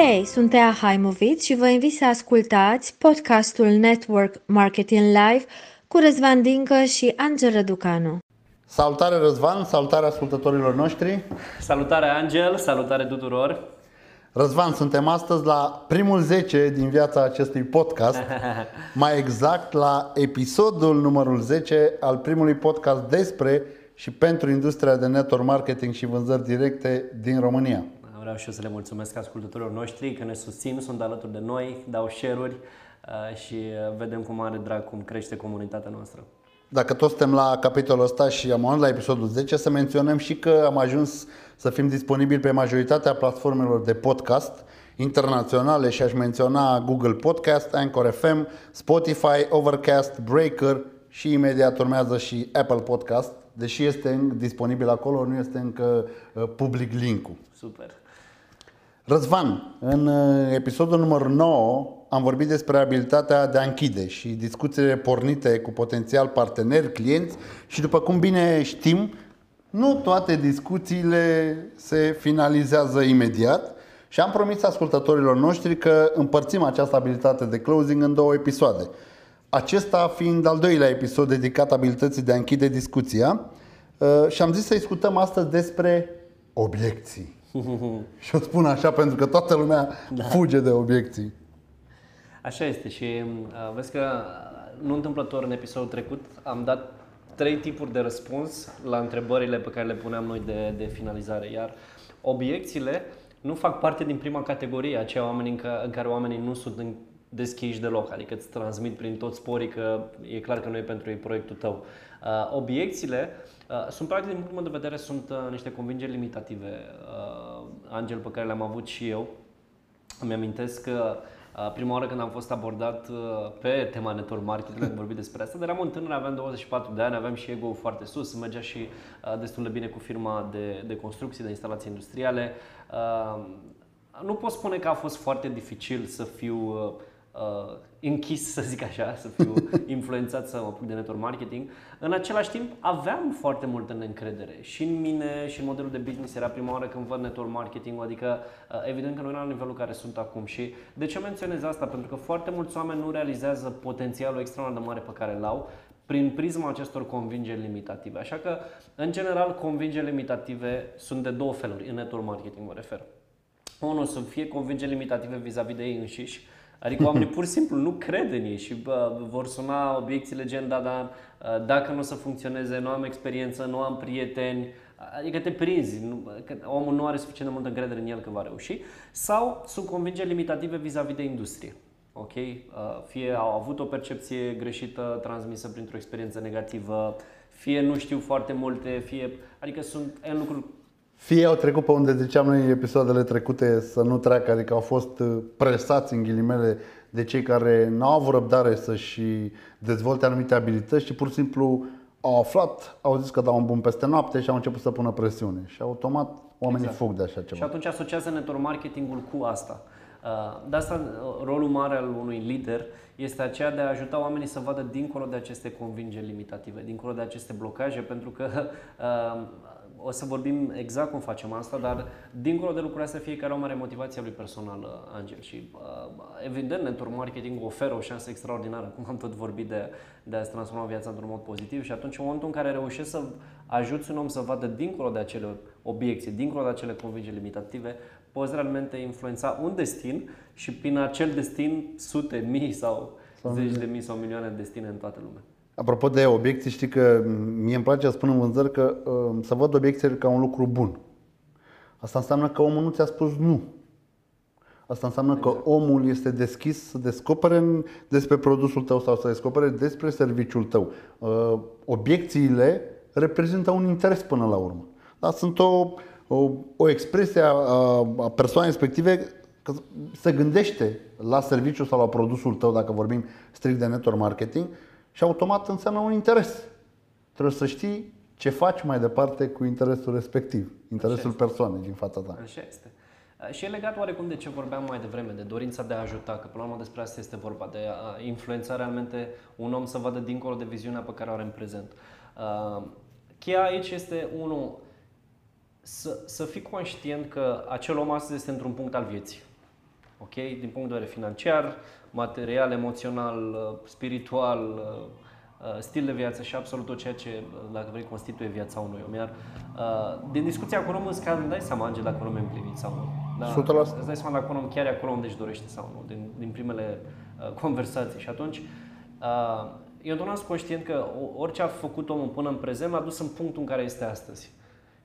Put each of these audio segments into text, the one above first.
Hei, sunt Tea Haimovic și vă invit să ascultați podcastul Network Marketing Live cu Răzvan Dincă și Angel Răducanu. Salutare Răzvan, salutare ascultătorilor noștri. Salutare Angel, salutare tuturor. Răzvan, suntem astăzi la primul 10 din viața acestui podcast, mai exact la episodul numărul 10 al primului podcast despre și pentru industria de network marketing și vânzări directe din România. Vreau și eu să le mulțumesc ascultătorilor noștri că ne susțin, sunt alături de noi, dau share-uri uh, și uh, vedem cu mare drag cum crește comunitatea noastră. Dacă toți suntem la capitolul ăsta și am ajuns la episodul 10, să menționăm și că am ajuns să fim disponibili pe majoritatea platformelor de podcast internaționale și aș menționa Google Podcast, Anchor FM, Spotify, Overcast, Breaker și imediat urmează și Apple Podcast, deși este disponibil acolo, nu este încă uh, public link-ul. Super. Răzvan, în uh, episodul numărul 9 am vorbit despre abilitatea de a închide și discuțiile pornite cu potențial parteneri, clienți și după cum bine știm, nu toate discuțiile se finalizează imediat și am promis ascultătorilor noștri că împărțim această abilitate de closing în două episoade. Acesta fiind al doilea episod dedicat abilității de a închide discuția uh, și am zis să discutăm astăzi despre obiecții. și o spun așa pentru că toată lumea da. fuge de obiecții. Așa este și uh, vezi că uh, nu întâmplător în episodul trecut am dat trei tipuri de răspuns la întrebările pe care le puneam noi de, de finalizare, iar obiecțiile nu fac parte din prima categorie, aceia oameni în, ca, în care oamenii nu sunt în, deschiși deloc, adică îți transmit prin tot sporii că e clar că nu e pentru ei proiectul tău. Uh, obiecțiile uh, sunt practic, din punctul meu de vedere, sunt uh, niște convingeri limitative, uh, Angel, pe care le-am avut și eu. Îmi amintesc că uh, Prima oară când am fost abordat pe tema network marketing, am vorbit despre asta, dar eram un tânăr, aveam 24 de ani, aveam și ego foarte sus, mergea și destul de bine cu firma de, de construcții, de instalații industriale. Nu pot spune că a fost foarte dificil să fiu uh, închis, să zic așa, să fiu influențat să mă apuc de network marketing. În același timp, aveam foarte multă neîncredere și în mine și în modelul de business. Era prima oară când văd network marketing adică uh, evident că nu era la nivelul care sunt acum. Și de ce menționez asta? Pentru că foarte mulți oameni nu realizează potențialul extraordinar de mare pe care îl au prin prisma acestor convingeri limitative. Așa că, în general, convingeri limitative sunt de două feluri, în network marketing mă refer. Unul, să fie convingeri limitative vis-a-vis de ei înșiși, Adică oamenii pur și simplu nu cred în ei și bă, vor suna obiecții legenda, dar dacă nu o să funcționeze, nu am experiență, nu am prieteni, adică te prinzi, nu, că omul nu are suficient de multă încredere în el că va reuși, sau sunt convingeri limitative vis-a-vis de industrie. Ok? Fie au avut o percepție greșită transmisă printr-o experiență negativă, fie nu știu foarte multe, fie, adică sunt în lucruri fie au trecut pe unde ziceam noi în episoadele trecute să nu treacă, adică au fost uh, presați în ghilimele de cei care nu au avut răbdare să-și dezvolte anumite abilități și pur și simplu au aflat, au zis că dau un bun peste noapte și au început să pună presiune. Și automat oamenii exact. fug de așa ceva. Și atunci asociază network marketingul cu asta. Uh, de asta uh, rolul mare al unui lider este aceea de a ajuta oamenii să vadă dincolo de aceste convingeri limitative, dincolo de aceste blocaje, pentru că o să vorbim exact cum facem asta, dar dincolo de lucrurile astea, fiecare om are motivația lui personală, Angel. Și uh, evident, network marketing oferă o șansă extraordinară, cum am tot vorbit de, de a-ți transforma viața într-un mod pozitiv și atunci în momentul în care reușești să ajuți un om să vadă dincolo de acele obiecții, dincolo de acele convingeri limitative, poți realmente influența un destin și prin acel destin sute, mii sau zeci de mii sau milioane de destine în toată lumea. Apropo de obiecții, știi că mie îmi place să spun în vânzări că uh, să văd obiecțiile ca un lucru bun. Asta înseamnă că omul nu ți-a spus nu. Asta înseamnă exact. că omul este deschis să descopere despre produsul tău sau să descopere despre serviciul tău. Uh, obiecțiile reprezintă un interes până la urmă. Dar sunt o, o, o expresie a, a persoanei respective că se gândește la serviciul sau la produsul tău, dacă vorbim strict de network marketing, și automat înseamnă un interes. Trebuie să știi ce faci mai departe cu interesul respectiv, interesul persoanei din fața ta. Așa este. Și e legat oarecum de ce vorbeam mai devreme, de dorința de a ajuta, că până la urmă despre asta este vorba, de a influența realmente un om să vadă dincolo de viziunea pe care o are în prezent. Cheia aici este, unul, să, să fii conștient că acel om astăzi este într-un punct al vieții. Ok? Din punct de vedere financiar, material, emoțional, uh, spiritual, uh, uh, stil de viață și absolut tot ceea ce, dacă vrei, constituie viața unui om. Iar din discuția cu un om îți dai seama, Angel, dacă un om e împlinit sau nu. Da? 100%. Îți dai seama dacă un om chiar e acolo unde își dorește sau nu, din, din primele uh, conversații. Și atunci, uh, eu sunt conștient că orice a făcut omul până în prezent l-a dus în punctul în care este astăzi.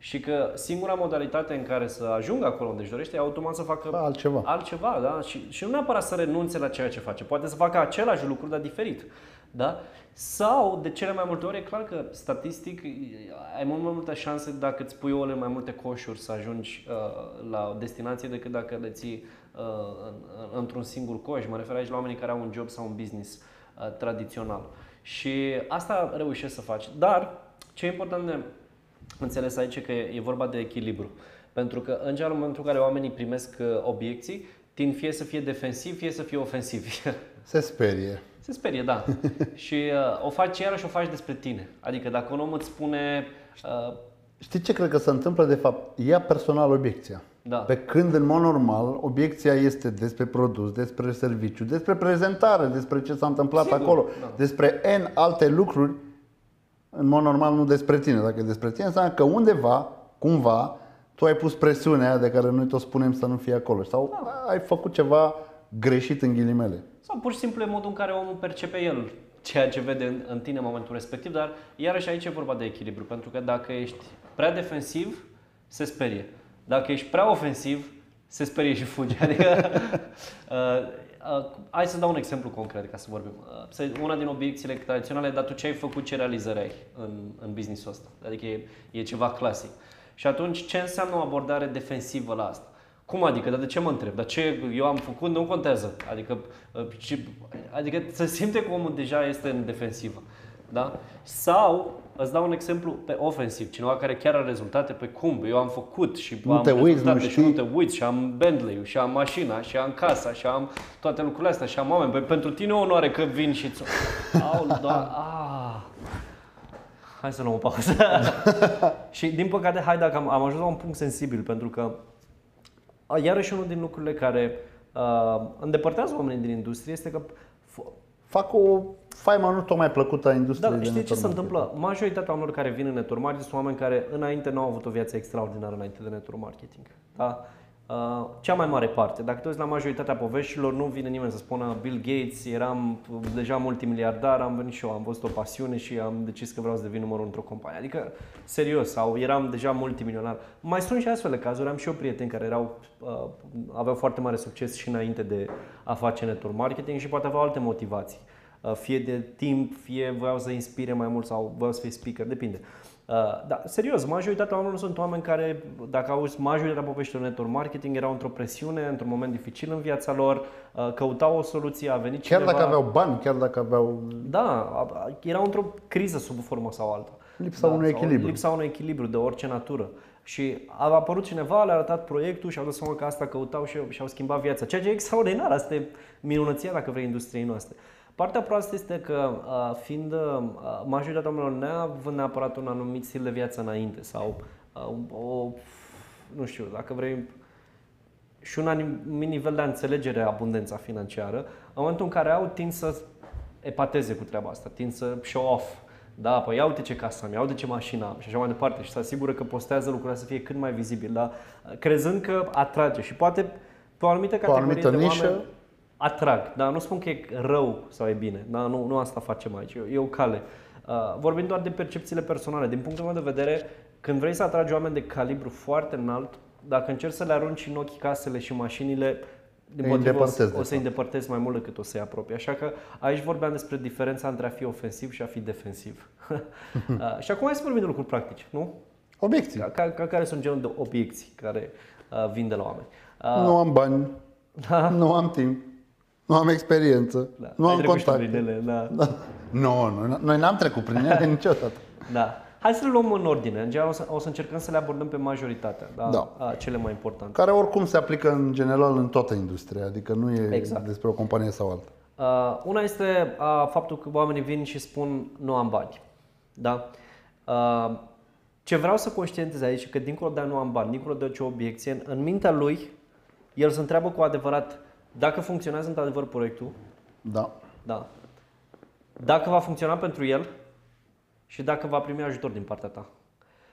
Și că singura modalitate în care să ajungă acolo unde își dorește e automat să facă altceva. altceva da? și, și nu neapărat să renunțe la ceea ce face. Poate să facă același lucru, dar diferit. Da? Sau, de cele mai multe ori, e clar că statistic ai mult mai multe șanse dacă îți pui ouăle în mai multe coșuri să ajungi uh, la o destinație decât dacă le ții uh, în, într-un singur coș. Mă refer aici la oamenii care au un job sau un business uh, tradițional. Și asta reușești să faci. Dar, ce e important de înțeles aici e că e vorba de echilibru. Pentru că în general, în momentul în care oamenii primesc uh, obiecții, tind fie să fie defensivi, fie să fie ofensivi. Se sperie. Se sperie, da. și uh, o faci iarăși o faci despre tine. Adică dacă un om îți spune... Uh, Știi ce cred că se întâmplă de fapt? Ia personal obiecția. Da. Pe când, în mod normal, obiecția este despre produs, despre serviciu, despre prezentare, despre ce s-a întâmplat Sigur, acolo, da. despre N alte lucruri, în mod normal nu despre tine. Dacă e despre tine, înseamnă că undeva, cumva, tu ai pus presiunea de care noi tot spunem să nu fie acolo. Sau da. ai făcut ceva greșit în ghilimele. Sau pur și simplu e modul în care omul percepe el ceea ce vede în, în tine în momentul respectiv, dar iarăși aici e vorba de echilibru, pentru că dacă ești prea defensiv, se sperie. Dacă ești prea ofensiv, se sperie și fuge. Adică, uh, uh, hai să dau un exemplu concret ca să vorbim. Uh, una din obiecțiile tradiționale, dar tu ce ai făcut, ce realizări ai în, în business-ul ăsta? Adică e, e ceva clasic. Și atunci, ce înseamnă o abordare defensivă la asta? Cum adică? Dar de ce mă întreb? Dar ce eu am făcut nu contează. Adică, uh, ce, adică să simte că omul deja este în defensivă. Da? Sau, îți dau un exemplu pe ofensiv, cineva care chiar are rezultate pe cum, eu am făcut și nu am te uiți, nu și nu te uiți și am bentley și am mașina și am casa și am toate lucrurile astea și am oameni. Păi pentru tine o onoare că vin și ți Aul, doar, ah. Hai să luăm o pauză. și din păcate, hai dacă am, am ajuns la un punct sensibil, pentru că iarăși unul din lucrurile care uh, îndepărtează oamenii din industrie este că fac o faima nu tot mai plăcută a industriei da, știi ce se întâmplă? Majoritatea oamenilor care vin în network marketing sunt oameni care înainte nu au avut o viață extraordinară înainte de network marketing. Da? Uh, cea mai mare parte. Dacă te uiți la majoritatea poveștilor, nu vine nimeni să spună Bill Gates, eram deja multimiliardar, am venit și eu, am văzut o pasiune și am decis că vreau să devin numărul într-o companie. Adică, serios, sau eram deja multimilionar. Mai sunt și astfel de cazuri, am și eu prieteni care erau, uh, aveau foarte mare succes și înainte de a face network marketing și poate aveau alte motivații. Uh, fie de timp, fie voiau să inspire mai mult sau voiau să fie speaker, depinde. Uh, da, serios, majoritatea oamenilor sunt oameni care, dacă auzi majoritatea poveștilor network marketing, erau într-o presiune, într-un moment dificil în viața lor, uh, căutau o soluție, a venit Chiar cineva... dacă aveau bani, chiar dacă aveau... Da, erau într-o criză sub o formă sau alta. Lipsa da, unui echilibru. Lipsa unui echilibru de orice natură. Și a apărut cineva, le-a arătat proiectul și au dat seama că asta căutau și, și au schimbat viața. Ceea ce e extraordinar, asta e minunăția, dacă vrei, industriei noastre. Partea proastă este că, fiind majoritatea oamenilor neavând neapărat un anumit stil de viață înainte sau o, nu știu, dacă vrei, și un anumit nivel de a înțelegere a abundența financiară, în momentul în care au, tind să epateze cu treaba asta, tind să show off. Da, păi ia uite ce casă am, ia uite ce mașină am și așa mai departe și să asigură că postează lucrurile să fie cât mai vizibil, da? crezând că atrage și poate pe o anumită categorie o de nișă. oameni atrag, dar nu spun că e rău sau e bine, dar nu, nu asta facem aici, e, e o cale. Uh, vorbim doar de percepțiile personale. Din punctul meu de vedere, când vrei să atragi oameni de calibru foarte înalt, dacă încerci să le arunci în ochii casele și mașinile, din motiv, o, să, o să-i îndepărtezi mai mult decât o să-i apropii. Așa că aici vorbeam despre diferența între a fi ofensiv și a fi defensiv. uh, și acum hai să vorbim de lucruri practice, nu? Obiecții. Ca, ca, ca care sunt genul de obiecții care uh, vin de la oameni. Uh, nu am bani, da. nu am timp, nu am experiență, da. nu Ai am contact. Prin ele, da. da. Nu, noi, noi n-am trecut prin ele niciodată. Da. Hai să le luăm în ordine. În general o să, o să încercăm să le abordăm pe majoritatea, da? da. A, cele mai importante. Care oricum se aplică în general în toată industria, adică nu e exact. despre o companie sau alta. Uh, una este uh, faptul că oamenii vin și spun nu am bani. Da? Uh, ce vreau să conștientez aici că dincolo de a nu am bani, dincolo de orice obiecție, în mintea lui, el se întreabă cu adevărat Dacă funcționează într-adevăr proiectul, Da. da. Dacă va funcționa pentru el și dacă va primi ajutor din partea ta.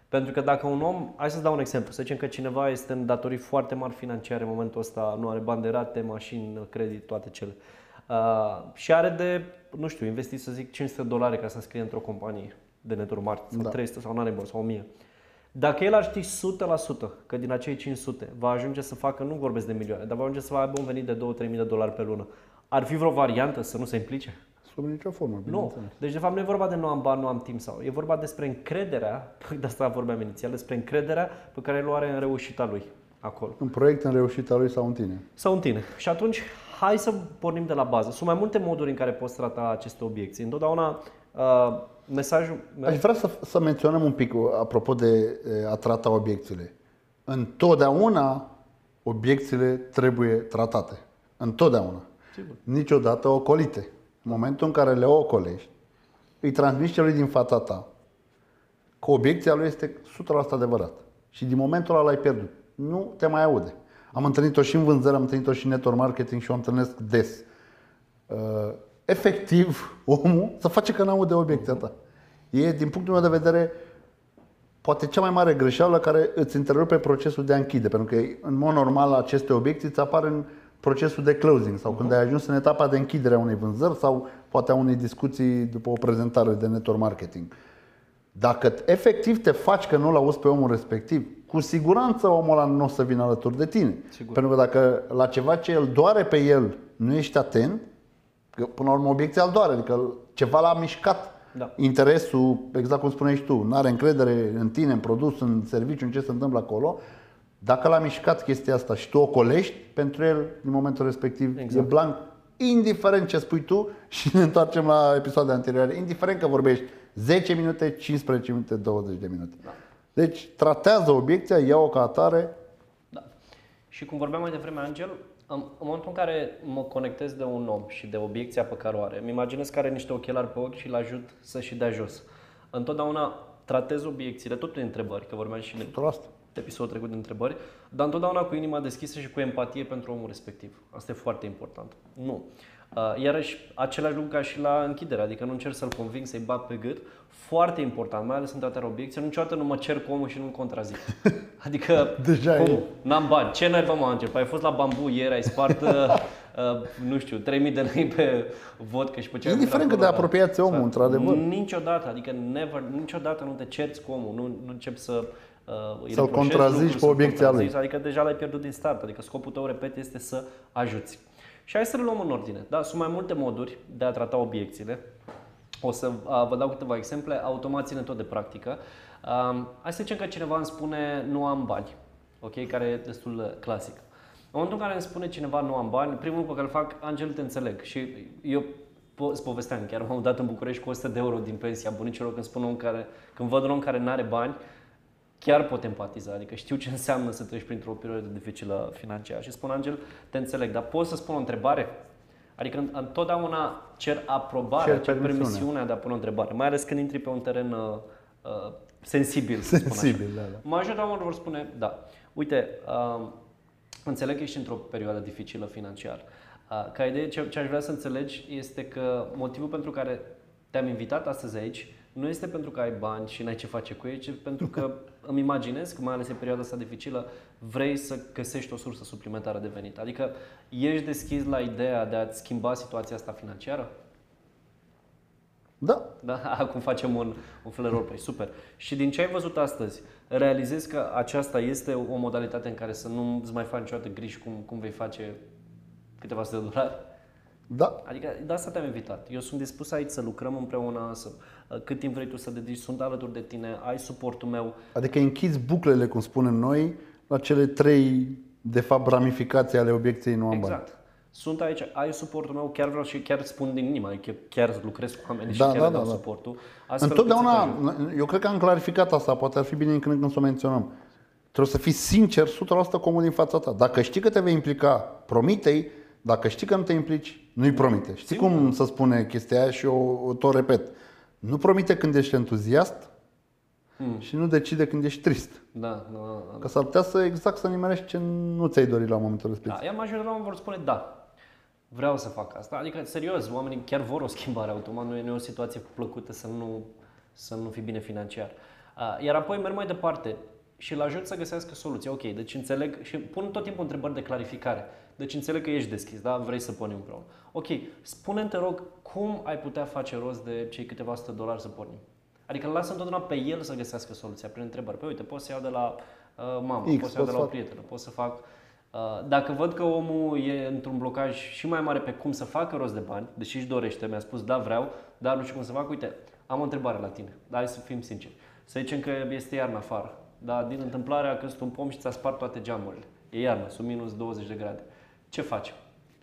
Pentru că dacă un om, hai să-ți dau un exemplu, să zicem că cineva este în datorii foarte mari financiare în momentul ăsta, nu are bani de rate, mașini, credit, toate cele. Uh, și are de, nu știu, investit să zic 500 dolari ca să înscrie într-o companie de network marketing, sau Da. 300 sau nu are bani, sau 1000. Dacă el ar ști 100% că din acei 500 va ajunge să facă, nu vorbesc de milioane, dar va ajunge să aibă un venit de 2-3 mii de dolari pe lună, ar fi vreo variantă să nu se implice? Sub nicio formă, Nu. bineînțeles. Deci, de fapt, nu e vorba de nu am bani, nu am timp sau. E vorba despre încrederea, de asta vorbeam inițial, despre încrederea pe care el o are în reușita lui acolo. Un proiect în reușita lui sau în tine. Sau în tine. Și atunci, hai să pornim de la bază. Sunt mai multe moduri în care poți trata aceste obiecții. Întotdeauna, uh, mesajul meu... Aș vrea să, să menționăm un pic, apropo de e, a trata obiecțiile. Întotdeauna obiecțiile trebuie tratate. Întotdeauna. Sigur. Niciodată ocolite. În momentul în care le ocolești, îi transmiți celui din fața ta că obiecția lui este 100% adevărat. Și din momentul ăla l-ai pierdut. Nu te mai aude. Am întâlnit-o și în vânzări, am întâlnit-o și în network marketing și o întâlnesc des. Uh, efectiv, omul să face că n-aude obiecția ta. E, din punctul meu de vedere, poate cea mai mare greșeală care îți întrerupe procesul de a închide. Pentru că, în mod normal, aceste obiecții îți apar în procesul de closing sau când ai ajuns în etapa de închidere a unei vânzări sau poate a unei discuții după o prezentare de network marketing. Dacă efectiv te faci că nu-l auzi pe omul respectiv, cu siguranță omul ăla nu o să vină alături de tine. Sigur. Pentru că dacă la ceva ce îl doare pe el nu ești atent, că până la urmă obiecția îl doare, adică ceva l-a mișcat Da. interesul, exact cum spuneai și tu, nu are încredere în tine, în produs, în serviciu, în ce se întâmplă acolo, dacă l-a mișcat chestia asta și tu o colești, pentru el, în momentul respectiv, Exact. e blank, indiferent ce spui tu și ne întoarcem la episoade anterioare, indiferent că vorbești 10 minute, 15 minute, 20 de minute. Deci, tratează obiecția, ia-o ca atare, Da. Și cum vorbeam mai devreme, Angel, în, în momentul în care mă conectez de un om și de obiecția pe care o are, îmi imaginez că are niște ochelari pe ochi și îl ajut să și dea jos. Întotdeauna tratez obiecțiile, tot prin întrebări, că vorbeam și în 100%. episodul trecut de întrebări, dar întotdeauna cu inima deschisă și cu empatie pentru omul respectiv. Asta e foarte important. Nu. Uh, Iarăși, același lucru ca și la închidere, adică nu încerc să-l conving, să-i bag pe gât. Foarte important, mai ales în tratarea obiecției, niciodată nu mă cer cu omul și nu-l contrazic. Adică, Deja cum? e. N-am bani. Ce n-ai făcut, mă, Angel? Păi ai fost la bambu ieri, ai spart, uh, uh, nu știu, 3000 de lei pe vodka și pe ce ai Indiferent avut cât de acolo, apropiat e omul, Exact. într-adevăr. Niciodată, adică never, niciodată nu te cerți cu omul, nu, nu începi să uh, îi Să-l reproșezi contrazici lucruri, pe să-l obiecția lui. contrazici, Adică deja l-ai pierdut din start, adică scopul tău, repet, este să ajuți. Și hai să le luăm în ordine. Da, sunt mai multe moduri de a trata obiecțiile. O să uh, vă dau câteva exemple, automat ține tot de practică. Um, hai să zicem că cineva îmi spune nu am bani, ok, care e destul de clasic. În momentul în care îmi spune cineva nu am bani, primul lucru pe care îl fac, Angel, te înțeleg. Și eu po- îți povesteam, chiar m-am dat în București cu 100 de euro din pensia bunicilor când spun un om care, când văd un om care nu are bani, chiar pot empatiza, adică știu ce înseamnă să treci printr-o perioadă dificilă financiară. Și spun, Angel, te înțeleg, dar poți să spun o întrebare? Adică întotdeauna cer aprobarea, Cer cer, permisiunea. permisiunea de a pune o întrebare, mai ales când intri pe un teren uh, uh, sensibil, să spun așa. Sensibil, da, da. Majoritatea oamenilor vor spune, da, uite, uh, înțeleg că ești într-o perioadă dificilă financiar. Uh, ca idee, ce, ce aș vrea să înțelegi este că motivul pentru care te-am invitat astăzi aici nu este pentru că ai bani și n-ai ce face cu ei, ci pentru că îmi imaginez că mai ales în perioada asta dificilă vrei să găsești o sursă suplimentară de venit. Adică ești deschis la ideea de a-ți schimba situația asta financiară? Da, Da? Acum facem un, un fel de roleplay. Super. Și din ce ai văzut astăzi, realizezi că aceasta este o modalitate în care să nu îți mai faci niciodată griji cum, cum vei face câteva sute de dolari? da. Adică de asta te-am invitat. Eu sunt dispus aici să lucrăm împreună, să, cât timp vrei tu să dedici, sunt alături de tine, ai suportul meu. Adică închizi buclele, cum spunem noi, la cele trei, de fapt, ramificații ale obiecției nu am bani. Exact. Sunt aici, ai suportul meu, chiar vreau și chiar spun din inimă, adică chiar lucrez cu oamenii Da, și chiar da, le dau da, da. suportul. astfel încât să te Întotdeauna, ajut. eu cred că am clarificat asta, poate ar fi bine în când în când să o menționăm. Trebuie să fii sincer 100% comun din fața ta. Dacă știi că te vei implica, promite-i. Dacă știi că nu te implici, nu-i promite. Știi Sigur. cum să spune chestia aia și eu o tot repet. Nu promite când ești entuziast și nu decide când ești trist. Da, da, da. Că s-ar putea să exact să nimerești ce nu ți-ai dorit la momentul respectiv. Da, ea majoritatea vor spune da. vreau să fac asta. Adică, serios, oamenii chiar vor o schimbare automat, nu e, nu e o situație plăcută să nu, să nu fii bine financiar. Uh, Iar apoi merg mai departe și îl ajut să găsească soluții. Ok, deci înțeleg și pun tot timpul întrebări de clarificare. Deci înțeleg că ești deschis, da? Vrei să pornim împreună. Ok, spune te rog, cum ai putea face rost de cei câteva sute dolari să pornim? Adică îl lasă întotdeauna pe el să găsească soluția prin întrebări. Păi uite, pot să iau de la uh, mamă, X, pot să iau de pot la o să fac- prietenă, pot să fac... Uh, dacă văd că omul e într-un blocaj și mai mare pe cum să facă rost de bani, deși își dorește, mi-a spus da vreau, dar nu știu cum să fac, uite, am o întrebare la tine, dar hai să fim sinceri. Să zicem că este iarnă afară, dar din întâmplare a căzut un pom și ți-a spart toate geamurile. E iarnă, sunt minus 20 de grade. Ce facem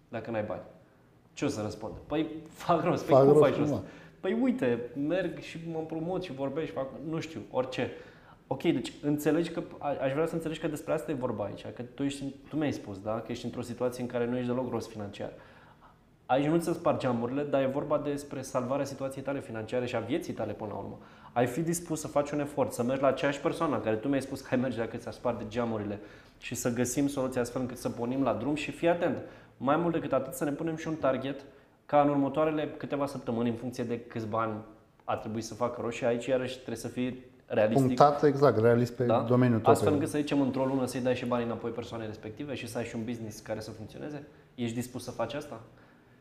dacă n-ai bani? Ce o să răspund? Păi fac rost, păi Fac cum rost, faci rost? mă. Păi uite, merg și mă împrumut și vorbesc și fac, nu știu, orice. Ok, deci înțelegi că, a- aș vrea să înțelegi că despre asta e vorba aici, că tu, ești, tu mi-ai spus, da, că ești într-o situație în care nu ești deloc rost financiar. Aici nu ți spargi geamurile, dar e vorba despre salvarea situației tale financiare și a vieții tale până la urmă. Ai fi dispus să faci un efort, să mergi la aceeași persoană în care tu mi-ai spus că ai merge dacă ți-a spart de geamurile și să găsim soluția astfel încât să pornim la drum și fii atent. Mai mult decât atât să ne punem și un target ca în următoarele câteva săptămâni, în funcție de câți bani ar trebui să facă rost și aici iarăși trebuie să fii realistic. Punctat exact, realist pe Da? domeniul tău. Astfel pe- încât să zicem într-o lună să-i dai și banii înapoi persoanei respective și să ai și un business care să funcționeze? Ești dispus să faci asta?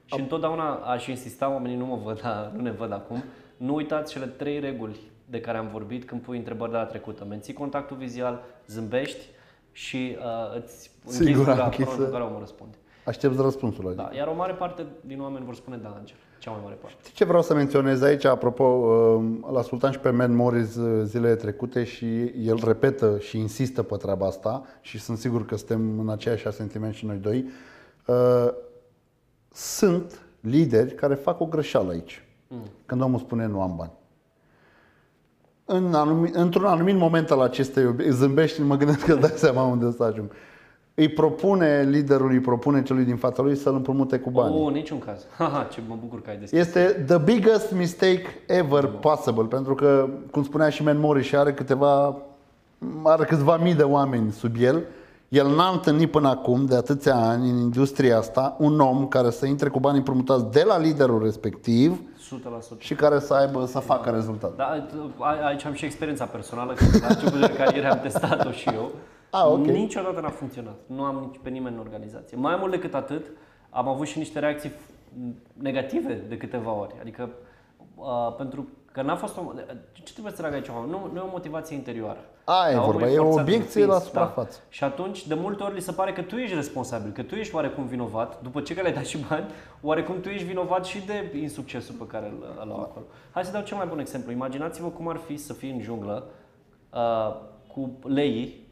Și întotdeauna aș insista, oamenii nu mă văd, dar nu ne văd acum, nu uitați cele trei reguli de care am vorbit când pui întrebări de la trecută. Menții contactul vizual, zâmbești și uh, îți închizi Sigur, gura închisă. în care omul răspunde. Aștepți răspunsul la Da. Iar o mare parte din oameni vor spune da, Angel. Cea mai mare parte. Știi ce vreau să menționez aici? Apropo, uh, îl ascultam și pe Matt Morris uh, zilele trecute și el repetă și insistă pe treaba asta și sunt sigur că suntem în aceeași sentiment și noi doi. Uh, Sunt lideri care fac o greșeală aici. Când omul spune nu am bani. În anumi, într-un anumit moment al acestei obi- zâmbești, mă gândesc că dai seama unde să ajung. Îi propune, liderul îi propune celui din fața lui să-l împrumute cu bani. Oh, niciun caz. Haha, ce mă bucur că ai deschis. Este the biggest mistake ever possible, pentru că, cum spunea și Man Morris, și are câteva, are câțiva mii de oameni sub el, el n-a întâlnit până acum, de atâția ani, în industria asta, un om care să intre cu bani împrumutați de la liderul respectiv 100%. și care să aibă, să facă rezultat. Da, a- aici am și experiența personală, că la început de carieră am testat-o și eu. Ah, ok. Niciodată n-a funcționat. Nu am nici pe nimeni în organizație. Mai mult decât atât, am avut și niște reacții f- negative de câteva ori. Adică, uh, pentru că n-a fost o... Ce trebuie să trag aici? Nu, nu e o motivație interioară. Aia e Dar omul vorba, e o forțat, obiecție împins, la suprafață. Și atunci, de multe ori, li se pare că tu ești responsabil, că tu ești oarecum vinovat, după ce că le-ai dat și bani, oarecum tu ești vinovat și de insuccesul pe care îl, îl au acolo. Hai să dau cel mai bun exemplu. Imaginați-vă cum ar fi să fii în junglă uh, cu leii,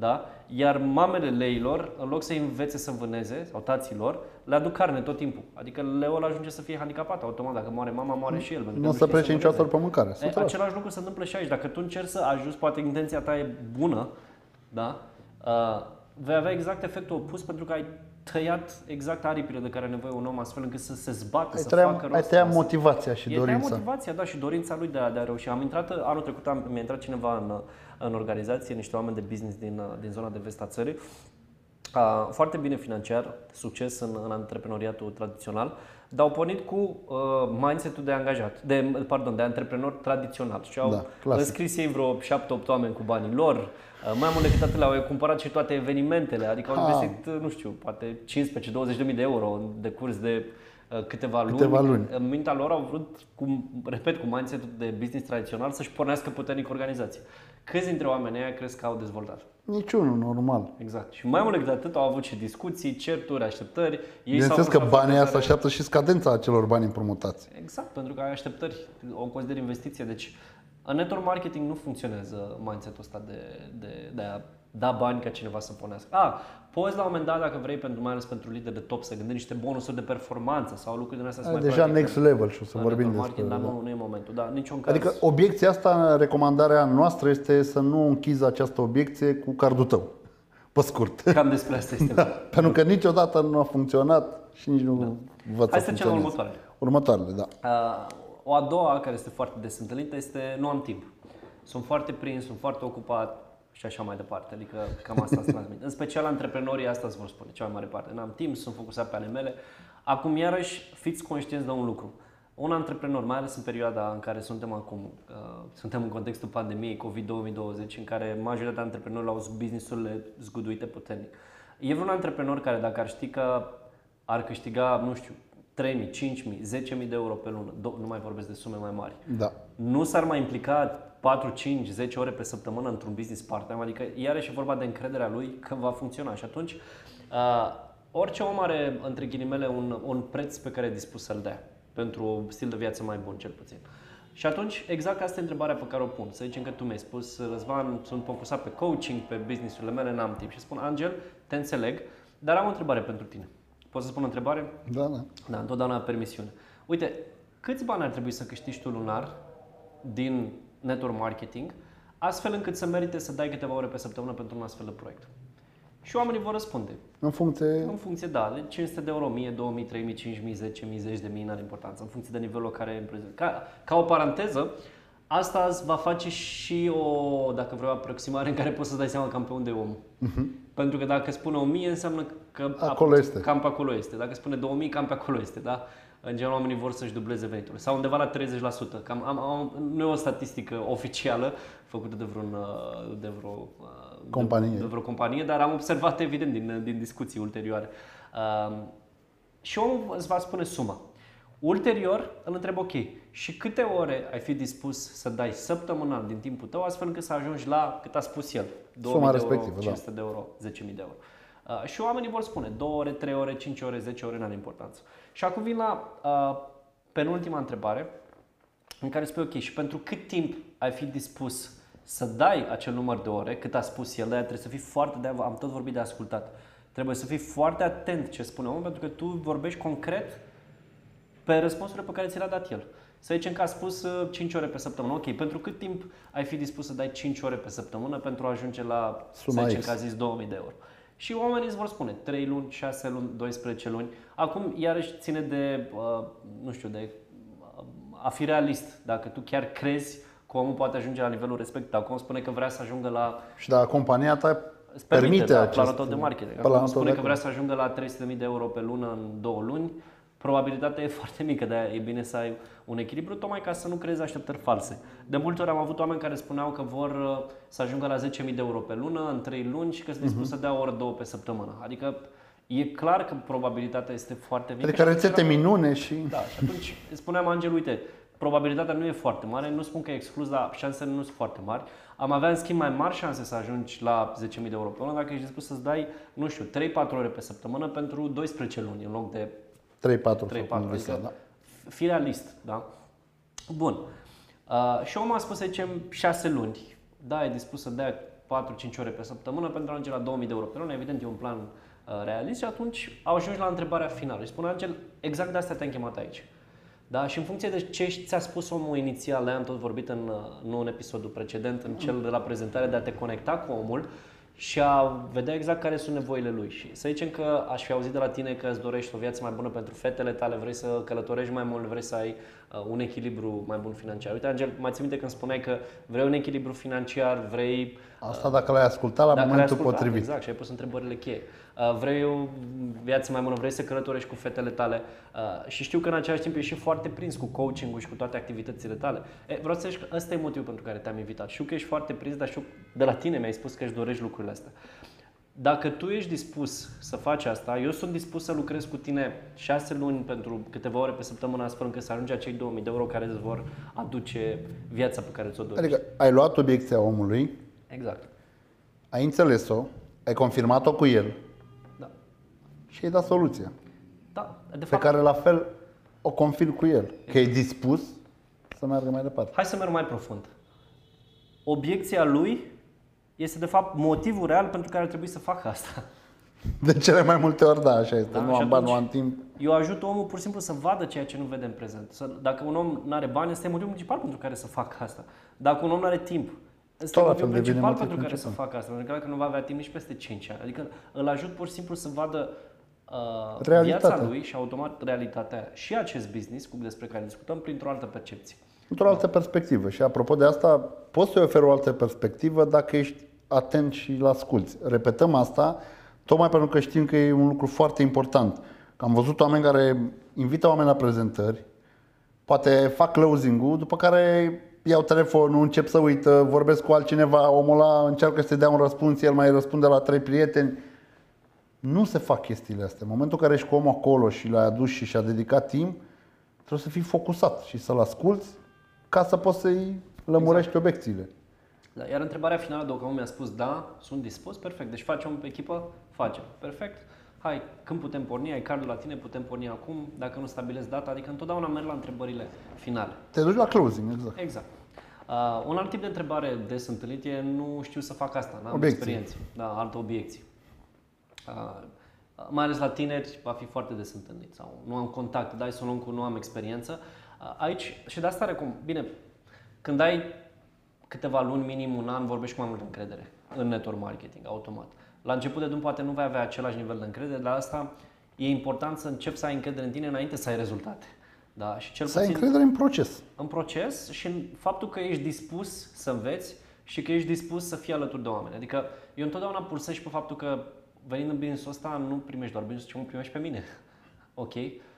da? Iar mamele leilor, în loc să învețe să vâneze, sau taților, le aduc carne tot timpul. Adică leul ajunge să fie handicapat automat. Dacă moare mama, moare și el. pentru că Nu o să știe plece vâneze. niciodată după mâncare. E, 100%. același lucru se întâmplă și aici. Dacă tu încerci să ajuți, poate intenția ta e bună, da? Uh, vei avea exact efectul opus pentru că ai tăiat exact aripile de care are nevoie un om astfel încât să se zbată, Ai să tăiat, facă ai rost tăiat de- motivația și E tăiat dorința. motivația, da, și dorința lui de a, de a reuși. Am intrat, anul trecut am, mi-a intrat cineva în, în organizație, niște oameni de business din, din zona de vest a țării, a, foarte bine financiar, succes în, în antreprenoriatul tradițional, dar au pornit cu uh, mindset-ul de angajat, de, pardon, de antreprenor tradițional și au Da, clasic. înscris ei vreo 7-8 oameni cu banii lor, uh, mai mult decât atât au cumpărat și toate evenimentele, adică au Ah. investit, uh, nu știu, poate 15-20 de mii de euro în decurs de uh, câteva luni. Câteva luni. În mintea lor au vrut, cu, repet, cu mindset de business tradițional să-și pornească puternic organizația. Câți dintre oamenii ăia crezi că au dezvoltat? Niciunul, normal. Exact. Și mai mult decât atât au avut și discuții, certuri, așteptări. Ei Bineînțeles s-au că pus la banii ăia se care- așteaptă și scadența acelor bani împrumutați. Exact, pentru că ai așteptări, o consider investiție. Deci, în network marketing nu funcționează mindset-ul ăsta de, de, de a da bani ca cineva să pornească. A, poți la un moment dat, dacă vrei, pentru, mai ales pentru lideri de top, să gândești niște bonusuri de performanță sau lucruri din astea. să Ai mai deja practice next level și o să în vorbim network despre marketing, dar da. nu, nu e momentul. Da, niciun caz. Adică obiecția asta, recomandarea noastră este să nu închizi această obiecție cu cardul tău. Pe scurt. Cam despre asta este. Da, pentru că niciodată nu a funcționat și nici nu văd Hai să să trecem la funcționeze. următoarele. Următoarele, da. Uh, o a doua, care este foarte des întâlnită, este nu am timp. Sunt foarte prins, sunt foarte ocupat și așa mai departe. Adică cam asta îți transmit. În special antreprenorii asta îți vor spune, cea mai mare parte. N-am timp, sunt focusat pe ale mele. Acum, iarăși, fiți conștienți de un lucru. Un antreprenor, mai ales în perioada în care suntem acum, uh, suntem în contextul pandemiei COVID-2020, în care majoritatea antreprenorilor au business-urile zguduite puternic. E vreun antreprenor care dacă ar ști că ar câștiga, nu știu, 3.000, 5.000, 10.000 de euro pe lună, nu mai vorbesc de sume mai mari, Da. nu s-ar mai implica 4, 5, 10 ore pe săptămână într-un business part-time, adică iarăși e vorba de încrederea lui că va funcționa și atunci uh, orice om are, între ghilimele, un, un preț pe care e dispus să-l dea pentru un stil de viață mai bun, cel puțin. Și atunci, exact asta e întrebarea pe care o pun. Să zicem că tu mi-ai spus, Răzvan, sunt focusat pe coaching, pe business-urile mele, n-am timp. Și spun, Angel, te înțeleg, dar am o întrebare pentru tine. Poți să spun o întrebare? Da, da. Da, întotdeauna permisiune. Uite, câți bani ar trebui să câștigi tu lunar din network marketing, astfel încât să merite să dai câteva ore pe săptămână pentru un astfel de proiect? Și oamenii vor răspunde. În funcție... În funcție, da, de 500 de euro, 1000, 2000, 3000, 5000, 10.000, 10 de mii, n-are importanță, în funcție de nivelul care e în prezent. Ca, ca o paranteză, asta îți va face și o, dacă vreau, aproximare în care poți să dai seama cam pe unde e omul. Uh-huh. Pentru că dacă spune 1000, înseamnă că Acolo este. cam pe acolo este. Dacă spune 2000, cam pe acolo este, da? În general, oamenii vor să-și dubleze veniturile. Sau undeva la 30%. Cam, am, am, nu e o statistică oficială făcută de vreun, uh, de vreo, uh, Companie. De, de vreo companie, dar am observat evident din, din discuții ulterioare. Uh, și omul îți va spune suma. Ulterior, îl întreb, ok, și câte ore ai fi dispus să dai săptămânal din timpul tău, astfel încât să ajungi la cât a spus el, 2000 Suma de euro, respectivă, da. 500 de euro, 10.000 de euro. Uh, și oamenii vor spune 2 ore, 3 ore, 5 ore, 10 ore, n-are importanță. Și acum vin la uh, penultima întrebare, în care spui, ok, și pentru cât timp ai fi dispus să dai acel număr de ore, cât a spus el, de trebuie să fii foarte, de am tot vorbit de ascultat, trebuie să fii foarte atent ce spune omul, pentru că tu vorbești concret pe răspunsurile pe care ți le-a dat el. Să zicem că a spus uh, 5 ore pe săptămână. Ok, pentru cât timp ai fi dispus să dai 5 ore pe săptămână pentru a ajunge la, Suma să zicem X. că a zis 2000 de euro? Și oamenii îți vor spune 3 luni, 6 luni, 12 luni. Acum, iarăși ține de, uh, nu știu, de uh, a fi realist. Dacă tu chiar crezi că omul poate ajunge la nivelul respectiv. Dacă omul spune că vrea să ajungă la Și dacă compania ta Îți permite, permite, da, acest... planul tău de marketing. Acum planul tău spune de că vrea să ajungă la 300.000 de euro pe lună în două luni, probabilitatea e foarte mică, de e bine să ai un echilibru, tocmai ca să nu creezi așteptări false. De multe ori am avut oameni care spuneau că vor uh, să ajungă la 10.000 de euro pe lună în 3 luni și că sunt dispus să dea o oră, două pe săptămână. Adică e clar că probabilitatea este foarte mică. Adică și atunci rețete era- minune și... da, și atunci spuneam Angel, uite, probabilitatea nu e foarte mare, nu spun că e exclus, dar șansele nu sunt foarte mari. Am avea în schimb mai mari șanse să ajungi la 10.000 de euro pe lună dacă ești dispus să-ți dai, nu știu, 3-4 ore pe săptămână pentru 12 luni în loc de 3-4 sau 3-4. cum visa, Adică da. Fi realist, da? Bun. Uh, și omul a spus, să zicem, 6 luni. Da, e dispus să dea 4-5 ore pe săptămână pentru a ajunge la 2000 de euro pe lună. Evident, e un plan uh, realist și atunci au ajuns la întrebarea finală. Și spune Angel, exact de asta te-am chemat aici. Da? Și în funcție de ce ți-a spus omul inițial, le-am tot vorbit în, uh, nu în episodul precedent, în cel de la prezentare, de a te conecta cu omul și a vedea exact care sunt nevoile lui. Și să zicem că aș fi auzit de la tine că îți dorești o viață mai bună pentru fetele tale, vrei să călătorești mai mult, vrei să ai uh, un echilibru mai bun financiar. Uite, Angel, mai ții minte când spuneai că vrei un echilibru financiar, vrei Asta dacă l-ai ascultat la dacă momentul le-ai ascultat, potrivit. Exact, și ai pus întrebările cheie. Uh, vrei o viață mai bună, vrei să călătorești cu fetele tale uh, și știu că în același timp ești și foarte prins cu coaching-ul și cu toate activitățile tale. E, vreau să zici că ăsta e motivul pentru care te-am invitat. Știu că ești foarte prins, dar știu de la tine mi-ai spus că își dorești lucrurile astea. Dacă tu ești dispus să faci asta, eu sunt dispus să lucrez cu tine șase luni pentru câteva ore pe săptămână, astfel încât să ajungi acei 2000 de euro care îți vor aduce viața pe care ți-o dorești. Adică ai luat obiecția omului, Exact. ai înțeles-o, ai confirmat-o cu el Da. Și ai dat soluția. Da, de Pe fapt, care la fel o confirm cu el. Că e dispus să meargă mai departe. Hai să merg mai profund. Obiecția lui este de fapt motivul real pentru care ar trebui să facă asta. De cele mai multe ori, da, așa este. Da, nu și am bani, nu atunci- am timp. Eu ajut omul pur și simplu să vadă ceea ce nu vede în prezent. Să, dacă un om nu are bani, este motivul principal pentru care să facă asta. Dacă un om nu are timp, este Tot la motivul fel devine principal motiv pentru care să principal. facă asta. Pentru că dacă nu va avea timp nici peste 5 ani. Adică îl ajut pur și simplu să vadă uh, Realitatea. viața lui și automat realitatea și acest business cu despre care discutăm printr-o altă percepție. Într-o altă perspectivă. Și apropo de asta, poți să-i oferi o altă perspectivă dacă ești atent și îl asculți. Repetăm asta tocmai pentru că știm că e un lucru foarte important. Că am văzut oameni care invită oameni la prezentări, poate fac closing-ul, după care iau telefonul, încep să uită, vorbesc cu altcineva, omul ăla încearcă să-i dea un răspuns, el mai răspunde la trei prieteni. Nu se fac chestiile astea. În momentul în care ești cu omul acolo și l-ai adus și și-a dedicat timp, trebuie să fii focusat și să-l asculți ca să poți să-i lămurești exact. obiecțiile. Da, iar întrebarea finală, dacă omul mi-a spus da, sunt dispus, perfect. Deci facem o echipă, facem. Perfect. Hai, când putem porni, ai cardul la tine, putem porni acum, dacă nu stabilezi data, adică întotdeauna merg la întrebările finale. Te duci la closing, exact. Exact. Uh, un alt tip de întrebare des întâlnit e nu știu să fac asta, n-am Obiecții. experiență. Da, alte obiecții. Uh, mai ales la tineri va fi foarte des întâlnit sau nu am contact, dai să o luăm cu nu am experiență. Uh, aici, și de asta recom, bine, când ai câteva luni, minim un an, vorbești cu mai multă încredere în network marketing, automat. La început de drum poate nu vei avea același nivel de încredere, dar asta e important să începi să ai încredere în tine înainte să ai rezultate. Da? Și cel Să ai puțin încredere în proces. în proces și în faptul că ești dispus să înveți și că ești dispus să fii alături de oameni. Adică eu întotdeauna pulsez și pe faptul că venind în business-ul ăsta nu primești doar business, ci mă primești pe mine. Ok?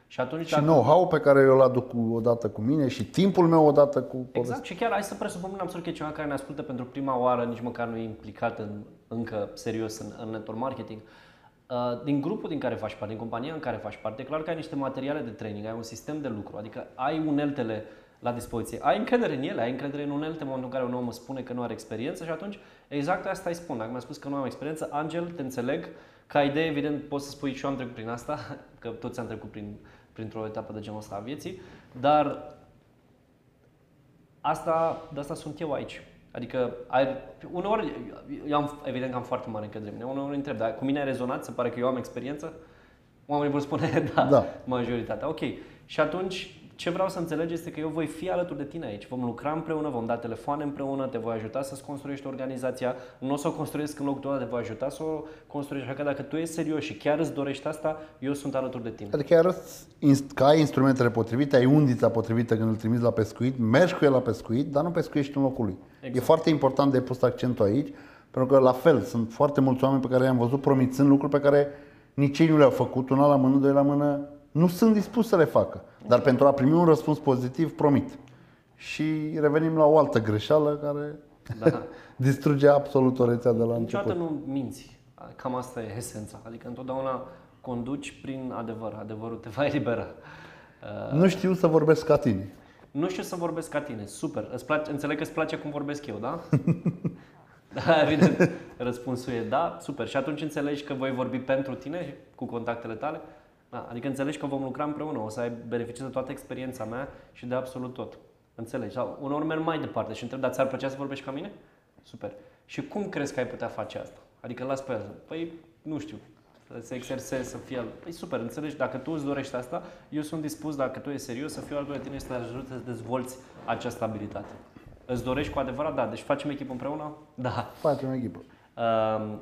Și atunci Și know-how pe care eu îl aduc cu, odată cu mine și timpul meu odată cu povestea. Exact, și chiar hai să presupunem absolut că e cineva care ne ascultă pentru prima oară, nici măcar nu e implicat în, încă serios în, în network marketing. Uh, Din grupul din care faci parte, din compania în care faci parte, e clar că ai niște materiale de training, ai un sistem de lucru, adică ai uneltele la dispoziție. Ai încredere în ele, ai încredere în unelte în momentul în care un om îți spune că nu are experiență și atunci exact asta îi spun. Dacă mi-a spus că nu am experiență, Angel, te înțeleg, ca idee, evident, poți să spui și eu am trecut prin asta, că toți am trecut prin, printr-o etapă de genul ăsta a vieții, dar asta, de asta sunt eu aici. Adică, ai, uneori, eu am, evident că am foarte mare încredere în mine, uneori îi întreb, dar cu mine ai rezonat? Se pare că eu am experiență? Oamenii vor spune da, Da. majoritatea. Ok. Și atunci, ce vreau să înțelegi este că eu voi fi alături de tine aici. Vom lucra împreună, vom da telefoane împreună, te voi ajuta să-ți construiești organizația. Nu o să o construiesc în locul tău, dar te voi ajuta să o construiești. Așa că dacă tu ești serios și chiar îți dorești asta, eu sunt alături de tine. Adică arăți inst- că ai instrumentele potrivite, ai undița potrivită când îl trimiți la pescuit, mergi cu el la pescuit, dar nu pescuiești în locul lui. Exact. E foarte important de pus accentul aici, pentru că la fel sunt foarte mulți oameni pe care i-am văzut promițând lucruri pe care nici ei nu le-au făcut, una la mână, doi la mână, nu sunt dispuși să le facă. Dar pentru a primi un răspuns pozitiv, promit. Și revenim la o altă greșeală care Da. distruge absolut o rețea de la Niciodată început. nu minți. Cam asta e esența. Adică întotdeauna conduci prin adevăr. Adevărul te va elibera. Uh, Nu știu să vorbesc ca tine. Nu știu să vorbesc ca tine. Super. Îți place, înțeleg că îți place cum vorbesc eu, da? da, evident. Răspunsul e da, super. Și atunci înțelegi că voi vorbi pentru tine cu contactele tale? Da, adică înțelegi că vom lucra împreună, o să ai beneficii de toată experiența mea și de absolut tot. Înțelegi? Sau uneori merg mai departe și întreb, dar ți-ar plăcea să vorbești ca mine? Super. Și cum crezi că ai putea face asta? Adică las pe asta. Păi, nu știu, să se exerseze, să fie... al- Păi super, înțelegi? Dacă tu îți dorești asta, eu sunt dispus, dacă tu ești serios, să fiu alături de tine și să te ajut să dezvolți această abilitate. Îți dorești cu adevărat? Da. Deci facem echipă împreună? Da. Facem o echipă. Um,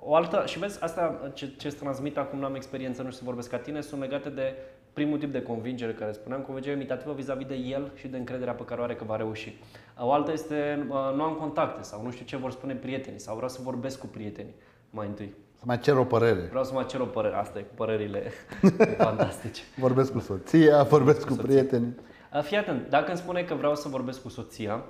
o altă, și vezi, asta ce, ce îți transmit acum, nu am experiență, nu știu să vorbesc ca tine, sunt legate de primul tip de convingere care spuneam, convingere imitativă vis-a-vis de el și de încrederea pe care o are că va reuși. O altă este, uh, nu am contacte sau nu știu ce vor spune prietenii sau vreau să vorbesc cu prietenii mai întâi. Să mai cer o părere. Vreau să mă cer o părere, asta e cu părerile fantastice. Vorbesc cu soția, vorbesc cu prietenii. Uh, Fii atent, dacă îmi spune că vreau să vorbesc cu soția,